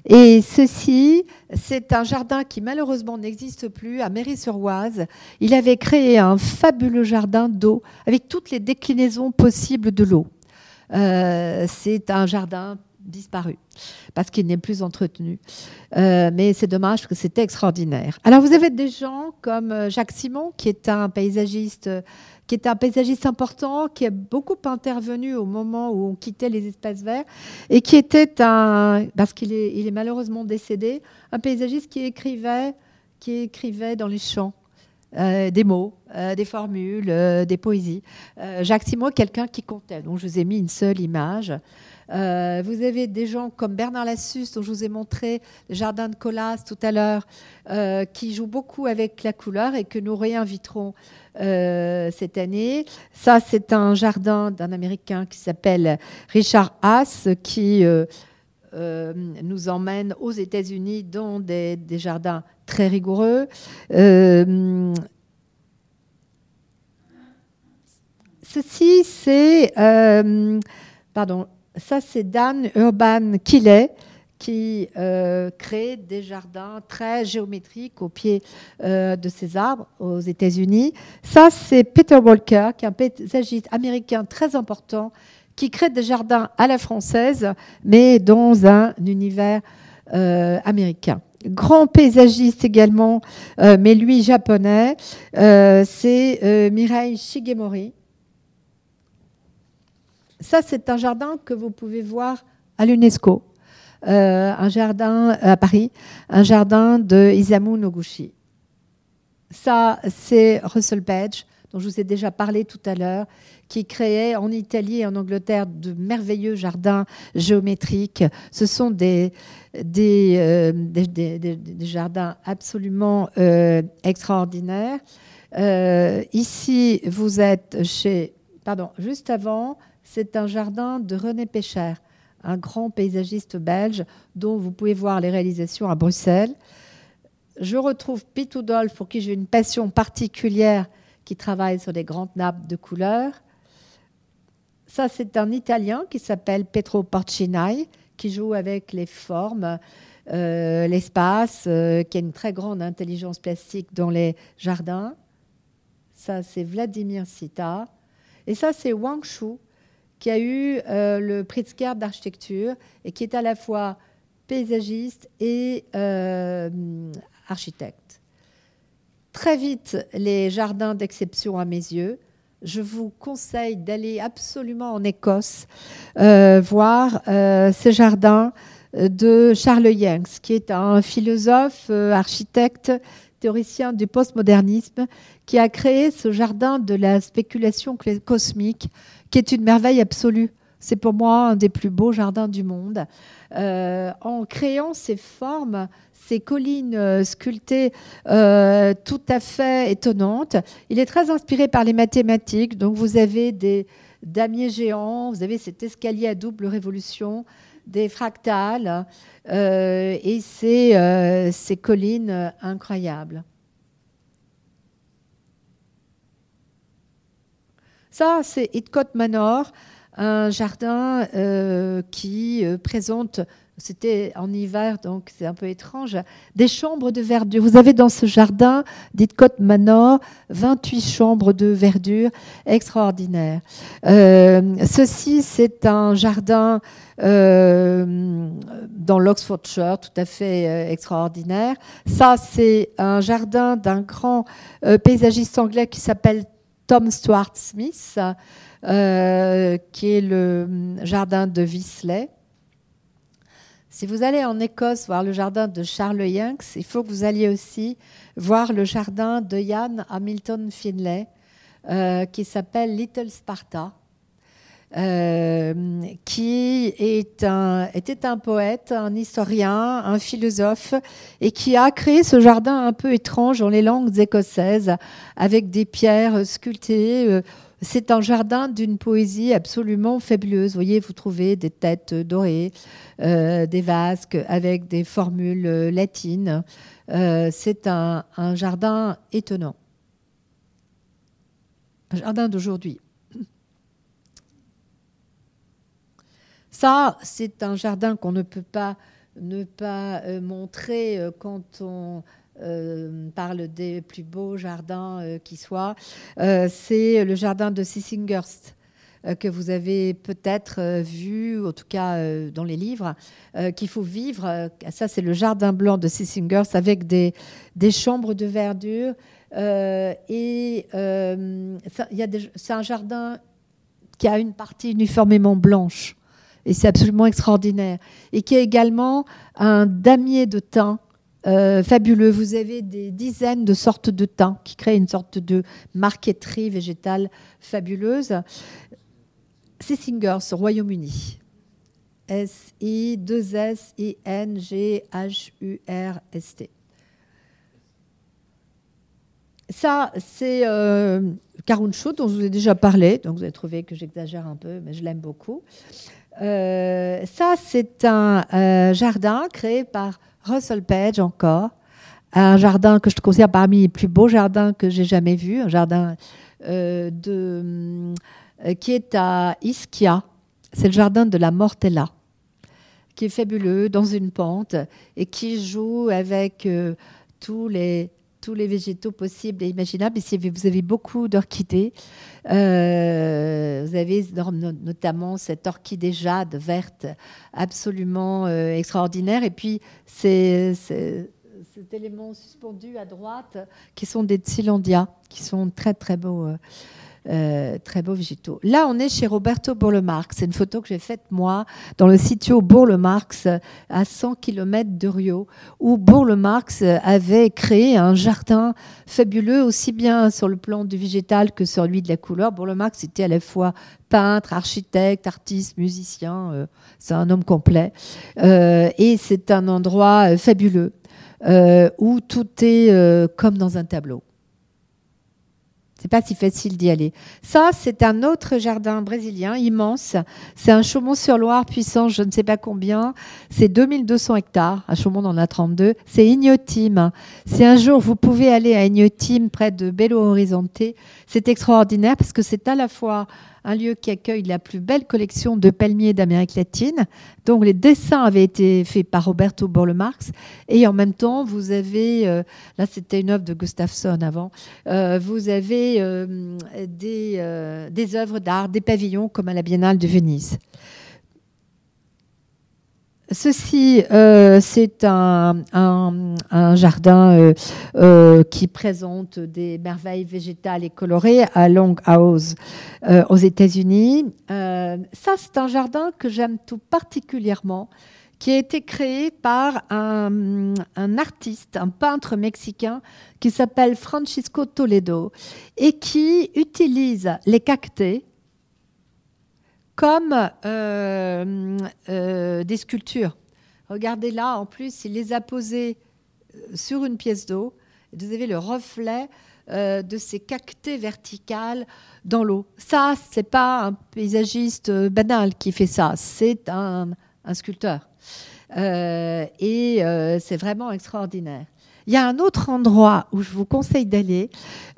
Et ceci, c'est un jardin qui malheureusement n'existe plus à Mairie-sur-Oise. Il avait créé un fabuleux jardin d'eau avec toutes les déclinaisons possibles de l'eau. Euh, c'est un jardin disparu parce qu'il n'est plus entretenu. Euh, mais c'est dommage parce que c'était extraordinaire. Alors vous avez des gens comme euh, Jacques Simon, qui est un paysagiste, euh, qui est un paysagiste important, qui a beaucoup intervenu au moment où on quittait les espaces verts et qui était un, parce qu'il est, il est malheureusement décédé, un paysagiste qui écrivait, qui écrivait dans les champs. des mots, des formules, des poésies. Jacques Simon, quelqu'un qui comptait. Donc, je vous ai mis une seule image. Euh, vous avez des gens comme Bernard Lassus, dont je vous ai montré le jardin de Colas tout à l'heure, euh, qui jouent beaucoup avec la couleur et que nous réinviterons euh, cette année. Ça, c'est un jardin d'un Américain qui s'appelle Richard Haas, qui nous emmène aux États-Unis dans des, des, jardins très rigoureux. ceci, c'est... pardon, ça, c'est Dan Urban Killet qui euh, crée des jardins très géométriques au pied euh, de ces arbres aux États-Unis. Ça, c'est Peter Walker, qui est un paysagiste américain très important, qui crée des jardins à la française, mais dans un univers euh, américain. Grand paysagiste également, mais lui japonais, c'est Mireille Shigemori, ça, c'est un jardin que vous pouvez voir à l'UNESCO, euh, un jardin à Paris, un jardin de Isamu Noguchi. Ça, c'est Russell Page, dont je vous ai déjà parlé tout à l'heure, qui créait en Italie et en Angleterre de merveilleux jardins géométriques. Ce sont des, des, euh, jardins absolument euh, extraordinaires. ici, vous êtes chez... Pardon, juste avant, c'est un jardin de René Pécher, un grand paysagiste belge dont vous pouvez voir les réalisations à Bruxelles. Je retrouve Udolf, pour qui j'ai une passion particulière, qui travaille sur des grandes nappes de couleurs. Ça, c'est un Italien qui s'appelle Petro Porcinai, qui joue avec les formes, euh, l'espace, euh, qui a une très grande intelligence plastique dans les jardins. Ça, c'est Vladimir Sita. Et ça, c'est Wang Shu, qui a eu euh, le Pritzker d'architecture et qui est à la fois paysagiste et euh, architecte. Très vite, les jardins d'exception à mes yeux. Je vous conseille d'aller absolument en Écosse euh, voir ces jardins de Charles Yanks, qui est un philosophe, architecte, théoricien du postmodernisme, qui a créé ce jardin de la spéculation cosmique qui est une merveille absolue. C'est pour moi un des plus beaux jardins du monde. Euh, en créant ces formes, ces collines euh, sculptées euh, tout à fait étonnantes, il est très inspiré par les mathématiques. Donc vous avez des damiers géants, vous avez cet escalier à double révolution, des fractales et ces, ces collines incroyables. Ça, c'est Hitcott Manor, un jardin euh, qui euh, présente, c'était en hiver, donc c'est un peu étrange, des chambres de verdure. Vous avez dans ce jardin d'Hitcott Manor 28 chambres de verdure extraordinaires. Euh, ceci, c'est un jardin dans l'Oxfordshire, tout à fait extraordinaire. Ça, c'est un jardin d'un grand paysagiste anglais qui s'appelle Tom Stuart Smith, euh, qui est le jardin de Wisley. Si vous allez en Écosse voir le jardin de Charles Yanks, il faut que vous alliez aussi voir le jardin de Ian Hamilton Finlay, euh, qui s'appelle Little Sparta. Euh, qui était un poète, un historien, un philosophe, et qui a créé ce jardin un peu étrange dans les langues écossaises, avec des pierres sculptées. Euh, c'est un jardin d'une poésie absolument fabuleuse. Vous voyez, vous trouvez des têtes dorées, euh, des vasques avec des formules latines. c'est un jardin étonnant. Un jardin d'aujourd'hui. Ça, c'est un jardin qu'on ne peut pas ne pas euh, montrer euh, quand on euh, parle des plus beaux jardins qui soient. c'est le jardin de Sissinghurst. que vous avez peut-être vu, en tout cas dans les livres, qu'il faut vivre. ça, c'est le jardin blanc de Sissingers avec des, des chambres de verdure. et c'est un jardin qui a une partie uniformément blanche. Et c'est absolument extraordinaire. Et qui a également un damier de thym euh, fabuleux. Vous avez des dizaines de sortes de thym qui créent une sorte de marqueterie végétale fabuleuse. C'est Singers, Royaume-Uni. S-I-2-S-I-N-G-H-U-R-S-T. Ça, c'est euh, Caruncho, dont je vous ai déjà parlé. Donc, vous avez trouvé que j'exagère un peu, mais je l'aime beaucoup. Euh, ça, c'est un euh, jardin créé par Russell Page encore. Un jardin que je considère parmi les plus beaux jardins que j'ai jamais vus. Un jardin de, qui est à Ischia. C'est le jardin de la Mortella, qui est fabuleux, dans une pente, et qui joue avec tous les tous les végétaux possibles et imaginables. Ici, vous avez beaucoup d'orchidées. Euh, vous avez notamment cette orchidée jade verte absolument euh, extraordinaire. Et puis, c'est cet élément suspendu à droite qui sont des Tsylandia, qui sont très très beaux. Euh, euh, très beaux végétaux. Là, on est chez Roberto Bourlemarx. C'est une photo que j'ai faite moi dans le sitio Bourlemarx à 100 km de Rio, où Bourlemarx avait créé un jardin fabuleux, aussi bien sur le plan du végétal que sur lui de la couleur. Bourlemarx était à la fois peintre, architecte, artiste, musicien. Euh, c'est un homme complet. Euh, et c'est un endroit fabuleux où tout est comme dans un tableau. C'est pas si facile d'y aller. Ça, c'est un autre jardin brésilien immense. C'est un Chaumont-sur-Loire puissant, je ne sais pas combien. C'est 2200 hectares. À Chaumont, on en a 32. C'est Ignotime. Si un jour vous pouvez aller à Ignotime, près de Belo Horizonte, c'est extraordinaire parce que c'est à la fois un lieu qui accueille la plus belle collection de palmiers d'Amérique latine. Donc les dessins avaient été faits par Roberto Borle-Marx et en même temps vous avez, euh, là c'était une œuvre de Gustafsson avant, euh, vous avez euh, des, des œuvres d'art, des pavillons comme à la Biennale de Venise. Ceci, euh, c'est un, jardin euh, euh, qui présente des merveilles végétales et colorées à Longhouse aux États-Unis. ça, c'est un jardin que j'aime tout particulièrement, qui a été créé par un, un artiste, un peintre mexicain qui s'appelle Francisco Toledo et qui utilise les cactés comme euh, euh, des sculptures. Regardez là, en plus, il les a posées euh, sur une pièce d'eau. Vous avez le reflet de ces cactés verticales dans l'eau. Ça, c'est pas un paysagiste banal qui fait ça, c'est un, sculpteur. et c'est vraiment extraordinaire. Il y a un autre endroit où je vous conseille d'aller,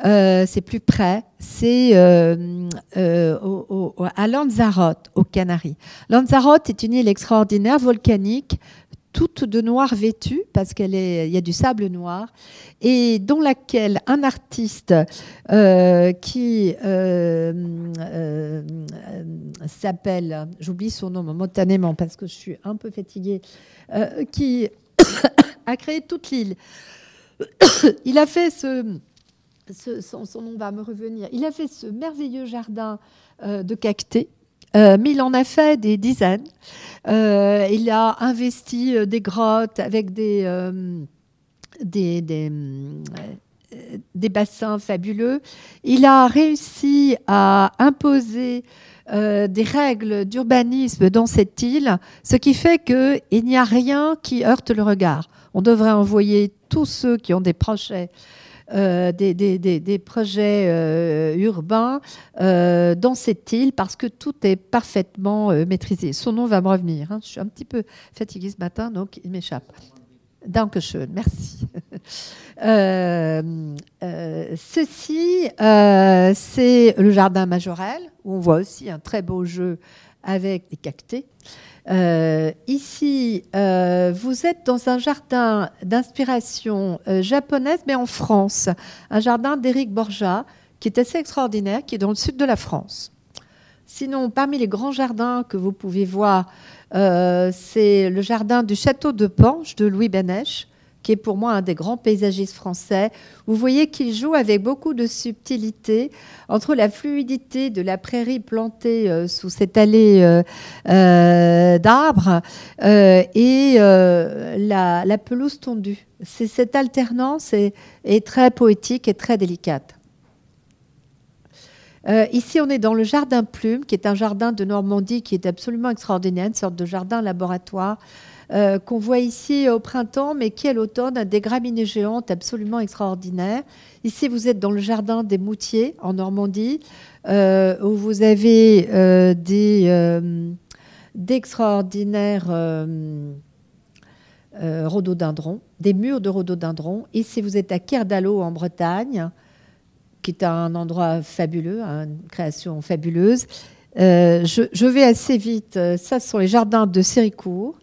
euh, c'est plus près, c'est euh, euh, à Lanzarote, aux Canaries. Lanzarote est une île extraordinaire, volcanique, toute de noir vêtue, parce qu'il y a du sable noir, et dans laquelle un artiste qui s'appelle, j'oublie son nom momentanément parce que je suis un peu fatiguée, qui a créé toute l'île. il a fait ce, nom va me revenir, il a fait ce merveilleux jardin euh, de cactés. Euh, mais il en a fait des dizaines. Euh, il a investi des grottes avec des, bassins fabuleux. Il a réussi à imposer des règles d'urbanisme dans cette île, ce qui fait qu'il n'y a rien qui heurte le regard. On devrait envoyer tous ceux qui ont des projets. Euh, des, euh, urbains euh, dans cette île parce que tout est parfaitement maîtrisé. Son nom va me revenir. Hein. Je suis un petit peu fatiguée ce matin, donc il m'échappe. Dankeschön, merci. ceci, c'est le jardin Majorel, où on voit aussi un très beau jeu avec les cactés. Euh, ici, euh, vous êtes dans un jardin d'inspiration euh, japonaise, mais en France. Un jardin d'Éric Borja, qui est assez extraordinaire, qui est dans le sud de la France. Sinon, parmi les grands jardins que vous pouvez voir, c'est le jardin du château de Panche de Louis Benèche qui est pour moi un des grands paysagistes français. Vous voyez qu'il joue avec beaucoup de subtilité entre la fluidité de la prairie plantée euh, sous cette allée euh, euh, d'arbres et la, pelouse tondue. C'est cette alternance est, très poétique et très délicate. ici, on est dans le jardin Plume, qui est un jardin de Normandie qui est absolument extraordinaire, une sorte de jardin laboratoire euh, qu'on voit ici au printemps, mais qui à l'automne a des graminées géantes absolument extraordinaires. Ici, vous êtes dans le jardin des Moutiers en Normandie, euh, où vous avez euh, des d'extraordinaires rhododendrons, des murs de rhododendrons. Ici, vous êtes à Kerdalo en Bretagne, qui est un endroit fabuleux, une création fabuleuse. je, je, vais assez vite. Ça, ce sont les jardins de Séricourt.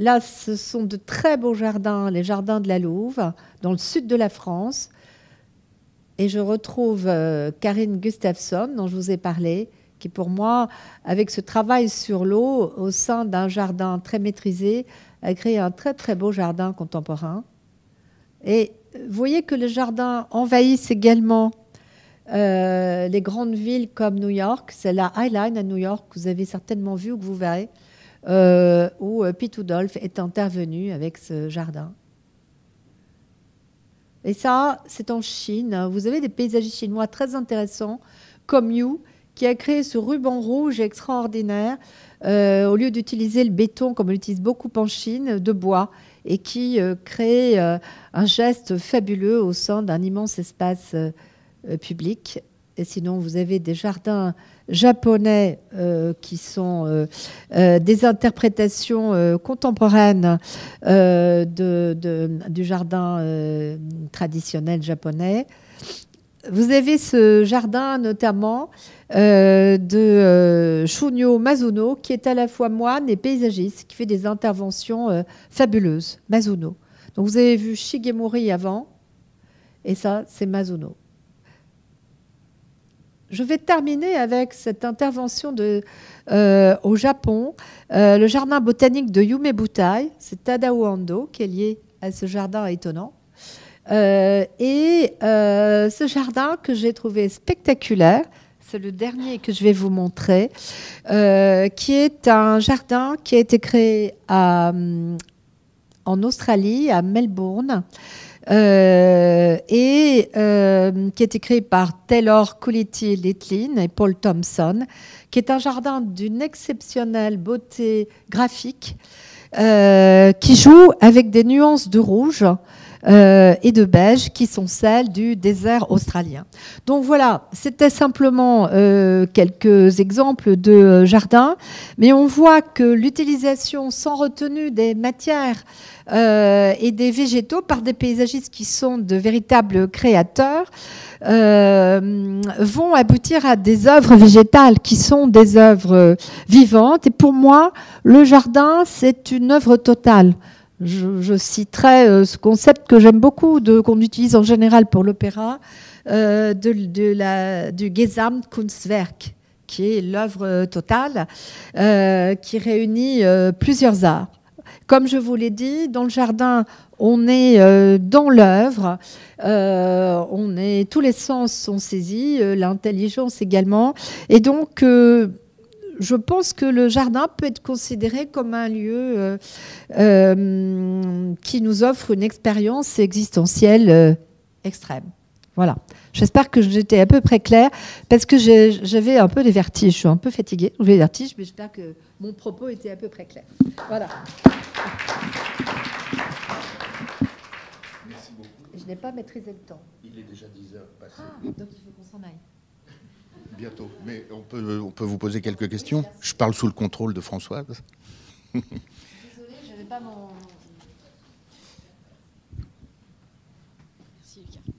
Là, ce sont de très beaux jardins, les jardins de la Louve, dans le sud de la France. Et je retrouve euh, Karine Gustafsson, dont je vous ai parlé, qui pour moi, avec ce travail sur l'eau au sein d'un jardin très maîtrisé, a créé un très très beau jardin contemporain. Et vous voyez que les jardins envahissent également euh, les grandes villes comme New York. C'est la High Line à New York, que vous avez certainement vu ou que vous verrez. Euh, où euh, Pete est intervenu avec ce jardin. Et ça, c'est en Chine. Vous avez des paysages chinois très intéressants, comme Yu, qui a créé ce ruban rouge extraordinaire, euh, au lieu d'utiliser le béton comme on l'utilise beaucoup en Chine, de bois, et qui crée un geste fabuleux au sein d'un immense espace public. Sinon, vous avez des jardins japonais euh, qui sont euh, euh, des interprétations contemporaines du jardin traditionnel japonais. Vous avez ce jardin notamment de Shunyo Mazuno, qui est à la fois moine et paysagiste, qui fait des interventions fabuleuses. Mazuno. Donc vous avez vu Shigemori avant, et ça, c'est Mazuno. Je vais terminer avec cette intervention euh, au Japon, euh, le jardin botanique de Yumebutai, c'est Tadao Ando qui est lié à ce jardin étonnant. Euh, et ce jardin que j'ai trouvé spectaculaire, c'est le dernier que je vais vous montrer, qui est un jardin qui a été créé à, en Australie, à Melbourne. Euh, et euh, qui a été créé par Taylor Coolity Litlin et Paul Thompson, qui est un jardin d'une exceptionnelle beauté graphique, euh, qui joue avec des nuances de rouge euh, et de beige qui sont celles du désert australien. Donc voilà, c'était simplement euh, quelques exemples de jardins, mais on voit que l'utilisation sans retenue des matières euh, et des végétaux par des paysagistes qui sont de véritables créateurs vont aboutir à des œuvres végétales qui sont des œuvres vivantes. Et pour moi, le jardin, c'est une œuvre totale. Je, citerai euh, ce concept que j'aime beaucoup, qu'on utilise en général pour l'opéra, euh, de, la, du Gesamtkunstwerk, qui est l'œuvre totale, euh, qui réunit plusieurs arts. Comme je vous l'ai dit, dans le jardin, on est dans l'œuvre, on est tous les sens sont saisis, l'intelligence également, et donc je pense que le jardin peut être considéré comme un lieu euh, euh, qui nous offre une expérience existentielle euh, extrême. Voilà. J'espère que j'étais à peu près claire parce que j'avais un peu des vertiges. Je suis un peu fatiguée. J'ai des vertiges, mais j'espère que mon propos était à peu près clair. Voilà. Merci beaucoup. Je n'ai pas maîtrisé le temps. Il est déjà 10 heures passées. Ah, donc il faut qu'on s'en aille bientôt. Mais on peut, on peut vous poser quelques questions. Je parle sous le contrôle de Françoise. Désolée, je n'avais pas mon. Merci, Lucas.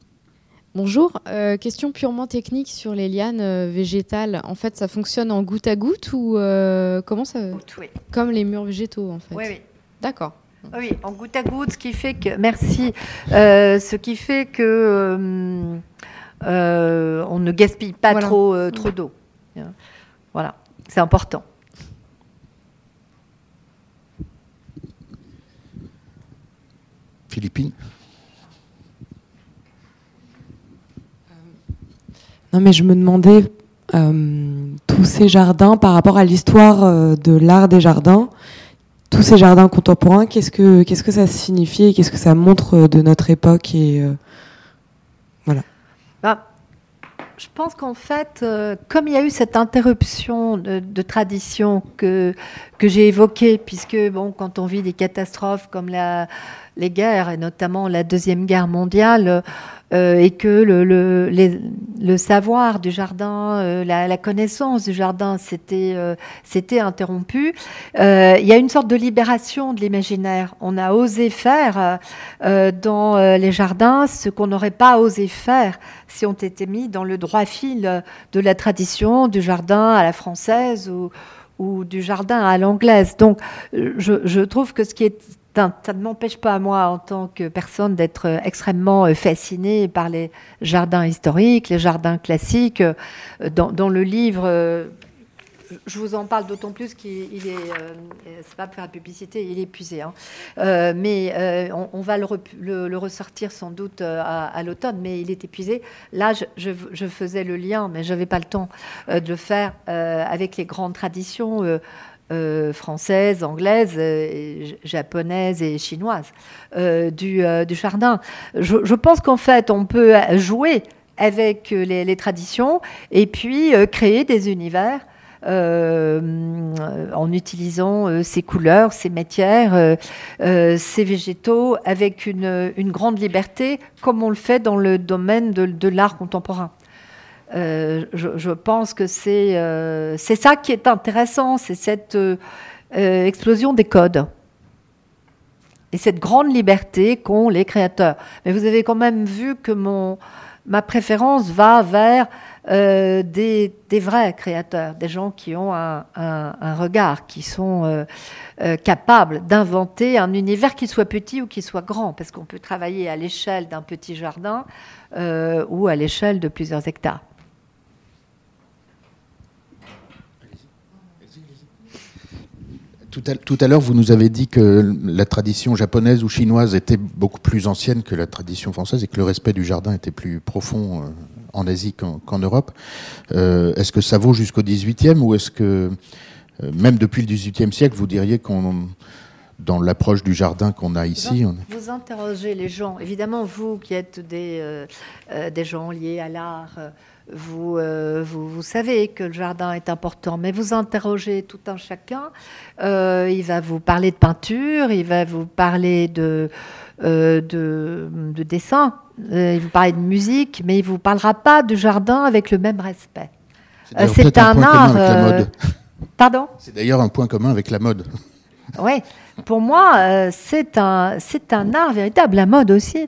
Bonjour, euh, question purement technique sur les lianes euh, végétales. En fait, ça fonctionne en goutte à goutte ou euh, comment ça oui. Comme les murs végétaux, en fait. Oui, oui. D'accord. Oui, en goutte à goutte, ce qui fait que merci, ce qui fait que euh, on ne gaspille pas trop, euh, trop d'eau. Voilà, c'est important. Philippine Non, mais je me demandais euh, tous ces jardins par rapport à l'histoire de l'art des jardins, tous ces jardins contemporains, qu'est-ce que qu'est-ce que ça signifie et qu'est-ce que ça montre de notre époque et je pense qu'en fait, comme il y a eu cette interruption de, tradition que, j'ai évoquée, puisque bon, quand on vit des catastrophes comme les guerres, et notamment la Deuxième Guerre mondiale, euh, et que le, savoir du jardin, euh, la, connaissance du jardin s'était euh, interrompu, euh, il y a une sorte de libération de l'imaginaire. On a osé faire dans les jardins ce qu'on n'aurait pas osé faire si on était mis dans le droit fil de la tradition du jardin à la française ou, du jardin à l'anglaise. Donc, je, trouve que ce qui est ça, ne m'empêche pas, moi, en tant que personne, d'être euh, extrêmement euh, fascinée par les jardins historiques, les jardins classiques. Euh, dans, le livre, je vous en parle d'autant plus qu'il est, c'est pas pour faire publicité, il est épuisé. Hein. mais on, va le, ressortir sans doute à, l'automne, mais il est épuisé. Là, je, faisais le lien, mais je n'avais pas le temps de le faire avec les grandes traditions euh, française, anglaise, euh, japonaise et chinoise euh, du, jardin. Je, pense qu'en fait, on peut jouer avec les, traditions et puis créer des univers en utilisant ces couleurs, ces matières, ces végétaux avec une, grande liberté, comme on le fait dans le domaine de l'art contemporain. Euh, je, pense que euh, c'est ça qui est intéressant, c'est cette euh, explosion des codes et cette grande liberté qu'ont les créateurs. Mais vous avez quand même vu que mon, ma préférence va vers des, vrais créateurs, des gens qui ont un, regard, qui sont capables d'inventer un univers qui soit petit ou qui soit grand, parce qu'on peut travailler à l'échelle d'un petit jardin ou à l'échelle de plusieurs hectares. Tout à, l'heure, vous nous avez dit que la tradition japonaise ou chinoise était beaucoup plus ancienne que la tradition française et que le respect du jardin était plus profond euh, en Asie qu'en Europe. Euh, est-ce que ça vaut jusqu'au XVIIIe ou est-ce que euh, même depuis le XVIIIe siècle, vous diriez qu'on dans l'approche du jardin qu'on a ici. Vous interrogez les gens. Évidemment, vous qui êtes des, des gens liés à l'art, euh, vous, vous, savez que le jardin est important, mais vous interrogez tout un chacun. Euh, il va vous parler de peinture, il va vous parler de, euh, de, dessin, il vous parler de musique, mais il ne vous parlera pas du jardin avec le même respect. C'est un, art. Pardon? C'est d'ailleurs un point commun avec la mode. Oui, pour moi, euh, c'est un, un art véritable. La mode aussi,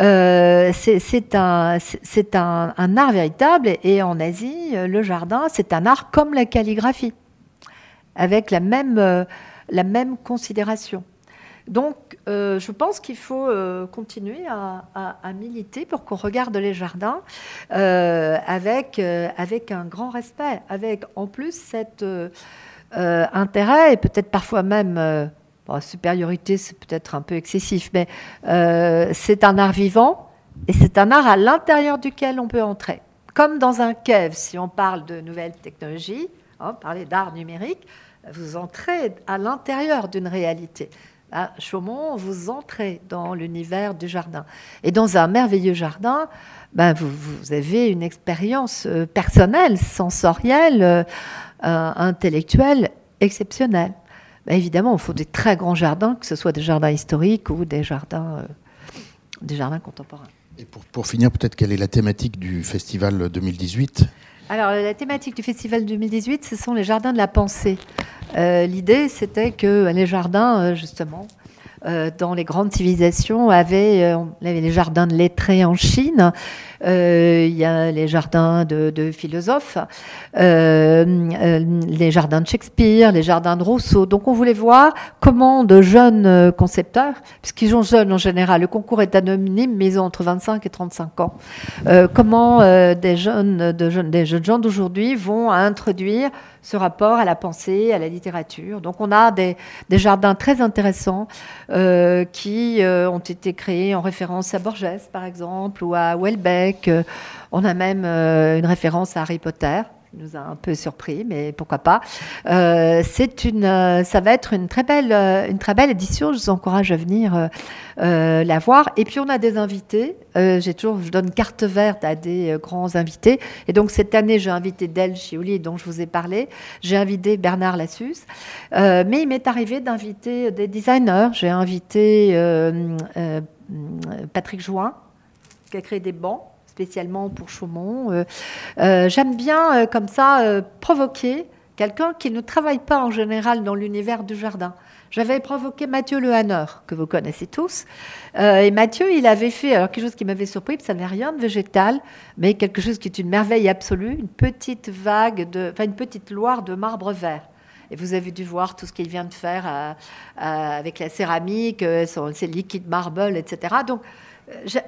euh, c'est un, un, un, art véritable. Et en Asie, le jardin, c'est un art comme la calligraphie, avec la même, euh, la même considération. Donc, je pense qu'il faut continuer à, à, militer pour qu'on regarde les jardins avec, avec un grand respect, avec en plus cet intérêt et peut-être parfois même supériorité, c'est peut-être un peu excessif, mais euh, c'est un art vivant et c'est un art à l'intérieur duquel on peut entrer. Comme dans un cave, si on parle de nouvelles technologies, hein, parler d'art numérique, vous entrez à l'intérieur d'une réalité. À Chaumont, vous entrez dans l'univers du jardin. Et dans un merveilleux jardin, ben vous, vous, avez une expérience euh, personnelle, sensorielle, euh, intellectuelle exceptionnelle. Bah, évidemment, il faut des très grands jardins, que ce soit des jardins historiques ou des jardins, euh, des jardins contemporains. Et pour, pour finir, peut-être quelle est la thématique du festival 2018 alors, la thématique du festival 2018, ce sont les jardins de la pensée. Euh, l'idée, c'était que les jardins, euh, justement, euh, dans les grandes civilisations, avait, euh, on avait les jardins de lettrés en Chine, euh, il y a les jardins de, philosophes, euh, euh, les jardins de Shakespeare, les jardins de Rousseau. Donc on voulait voir comment de jeunes euh, concepteurs, puisqu'ils sont jeunes en général, le concours est anonyme, mais ils ont entre 25 et 35 ans, euh, comment euh, des, jeunes, gens d'aujourd'hui vont introduire ce rapport à la pensée, à la littérature. Donc on a des, jardins très intéressants euh, qui euh, ont été créés en référence à Borges, par exemple, ou à Welbeck. On a même euh, une référence à Harry Potter nous a un peu surpris, mais pourquoi pas. Euh, c'est une, euh, ça va être une très belle, édition. Je vous encourage à venir la voir. Et puis on a des invités. J'ai toujours, je donne carte verte à des grands invités. Et donc cette année, j'ai invité Del Chioli, dont je vous ai parlé. J'ai invité Bernard Lassus. Mais il m'est arrivé d'inviter des designers. J'ai invité Patrick Join, qui a créé des bancs spécialement pour Chaumont. Euh, euh, J'aime bien, euh, comme ça, provoquer quelqu'un qui ne travaille pas en général dans l'univers du jardin. J'avais provoqué Mathieu Le Hanner, que vous connaissez tous. Et Mathieu, il avait fait alors, quelque chose qui m'avait surpris, ça n'est rien de végétal, mais quelque chose qui est une merveille absolue, une petite vague, de, enfin une petite loire de marbre vert. Et vous avez dû voir tout ce qu'il vient de faire avec la céramique, son- ses liquides marble, etc. Donc,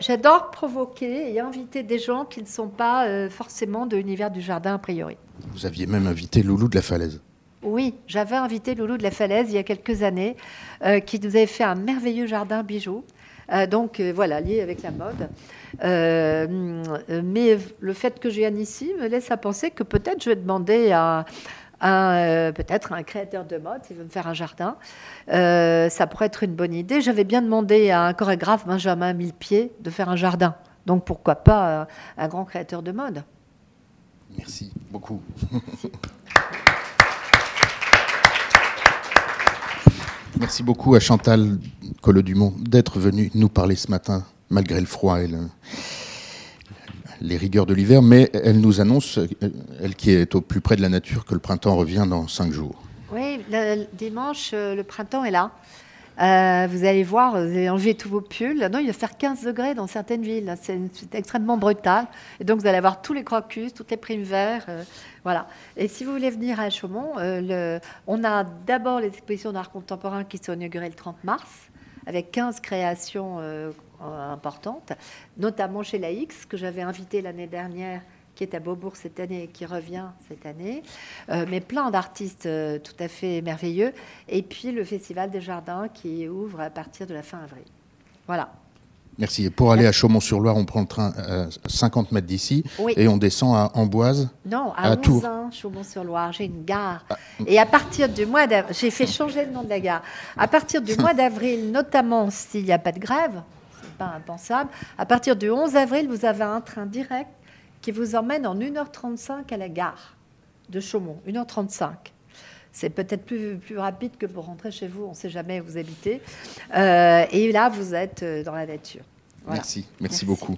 j'adore provoquer et inviter des gens qui ne sont pas euh, forcément de l'univers du jardin a priori. Vous aviez même invité Loulou de la Falaise. Oui, j'avais invité Loulou de la Falaise il y a quelques années, euh, qui nous avait fait un merveilleux jardin bijou. Euh, donc euh, voilà, lié avec la mode. Mais le fait que je vienne ici me laisse à penser que peut-être je vais demander à, euh, peut-être un créateur de mode s'il veut me faire un jardin. Euh, ça pourrait être une bonne idée. J'avais bien demandé à un chorégraphe, Benjamin Millepied, de faire un jardin. Donc pourquoi pas euh, un grand créateur de mode Merci beaucoup. Merci beaucoup à Chantal Collot-Dumont d'être venue nous parler ce matin, malgré le froid et le- les rigueurs de l'hiver, mais elle nous annonce, euh, elle qui est au plus près de la nature, que le printemps revient dans cinq jours. Oui, le, dimanche, euh, le printemps est là. Euh, vous allez voir, vous allez enlever tous vos pulls. Non, il va faire 15 degrés dans certaines villes. C'est extrêmement brutal. Et donc, vous allez avoir tous les crocus, toutes les primes verts. euh, voilà. Et si vous voulez venir à Chaumont, on a d'abord les expositions d'art contemporain qui sont inaugurées le 30 mars, avec 15 créations euh, importantes, notamment chez la X, que j'avais invité l'année dernière qui est à Beaubourg cette année et qui revient cette année, Euh, mais plein d'artistes euh, tout à fait merveilleux. Et puis le Festival des Jardins qui ouvre à partir de la fin avril. Voilà. Merci. Et pour aller à Chaumont-sur-Loire, on prend le train à 50 mètres d'ici Oui. et on descend à Amboise. Non, à, À Tours. Chaumont-sur-Loire, j'ai une gare. Et à partir du mois d'avril, j'ai fait changer le nom de la gare. À partir du mois d'avril, notamment s'il n'y a pas de grève, pas impensable, à partir du 11 avril, vous avez un train direct qui vous emmène en 1h35 à la gare de Chaumont. 1h35. C'est peut-être plus, plus rapide que pour rentrer chez vous, on ne sait jamais où vous habitez. Euh, et là, vous êtes euh, dans la nature. Merci, Merci. beaucoup.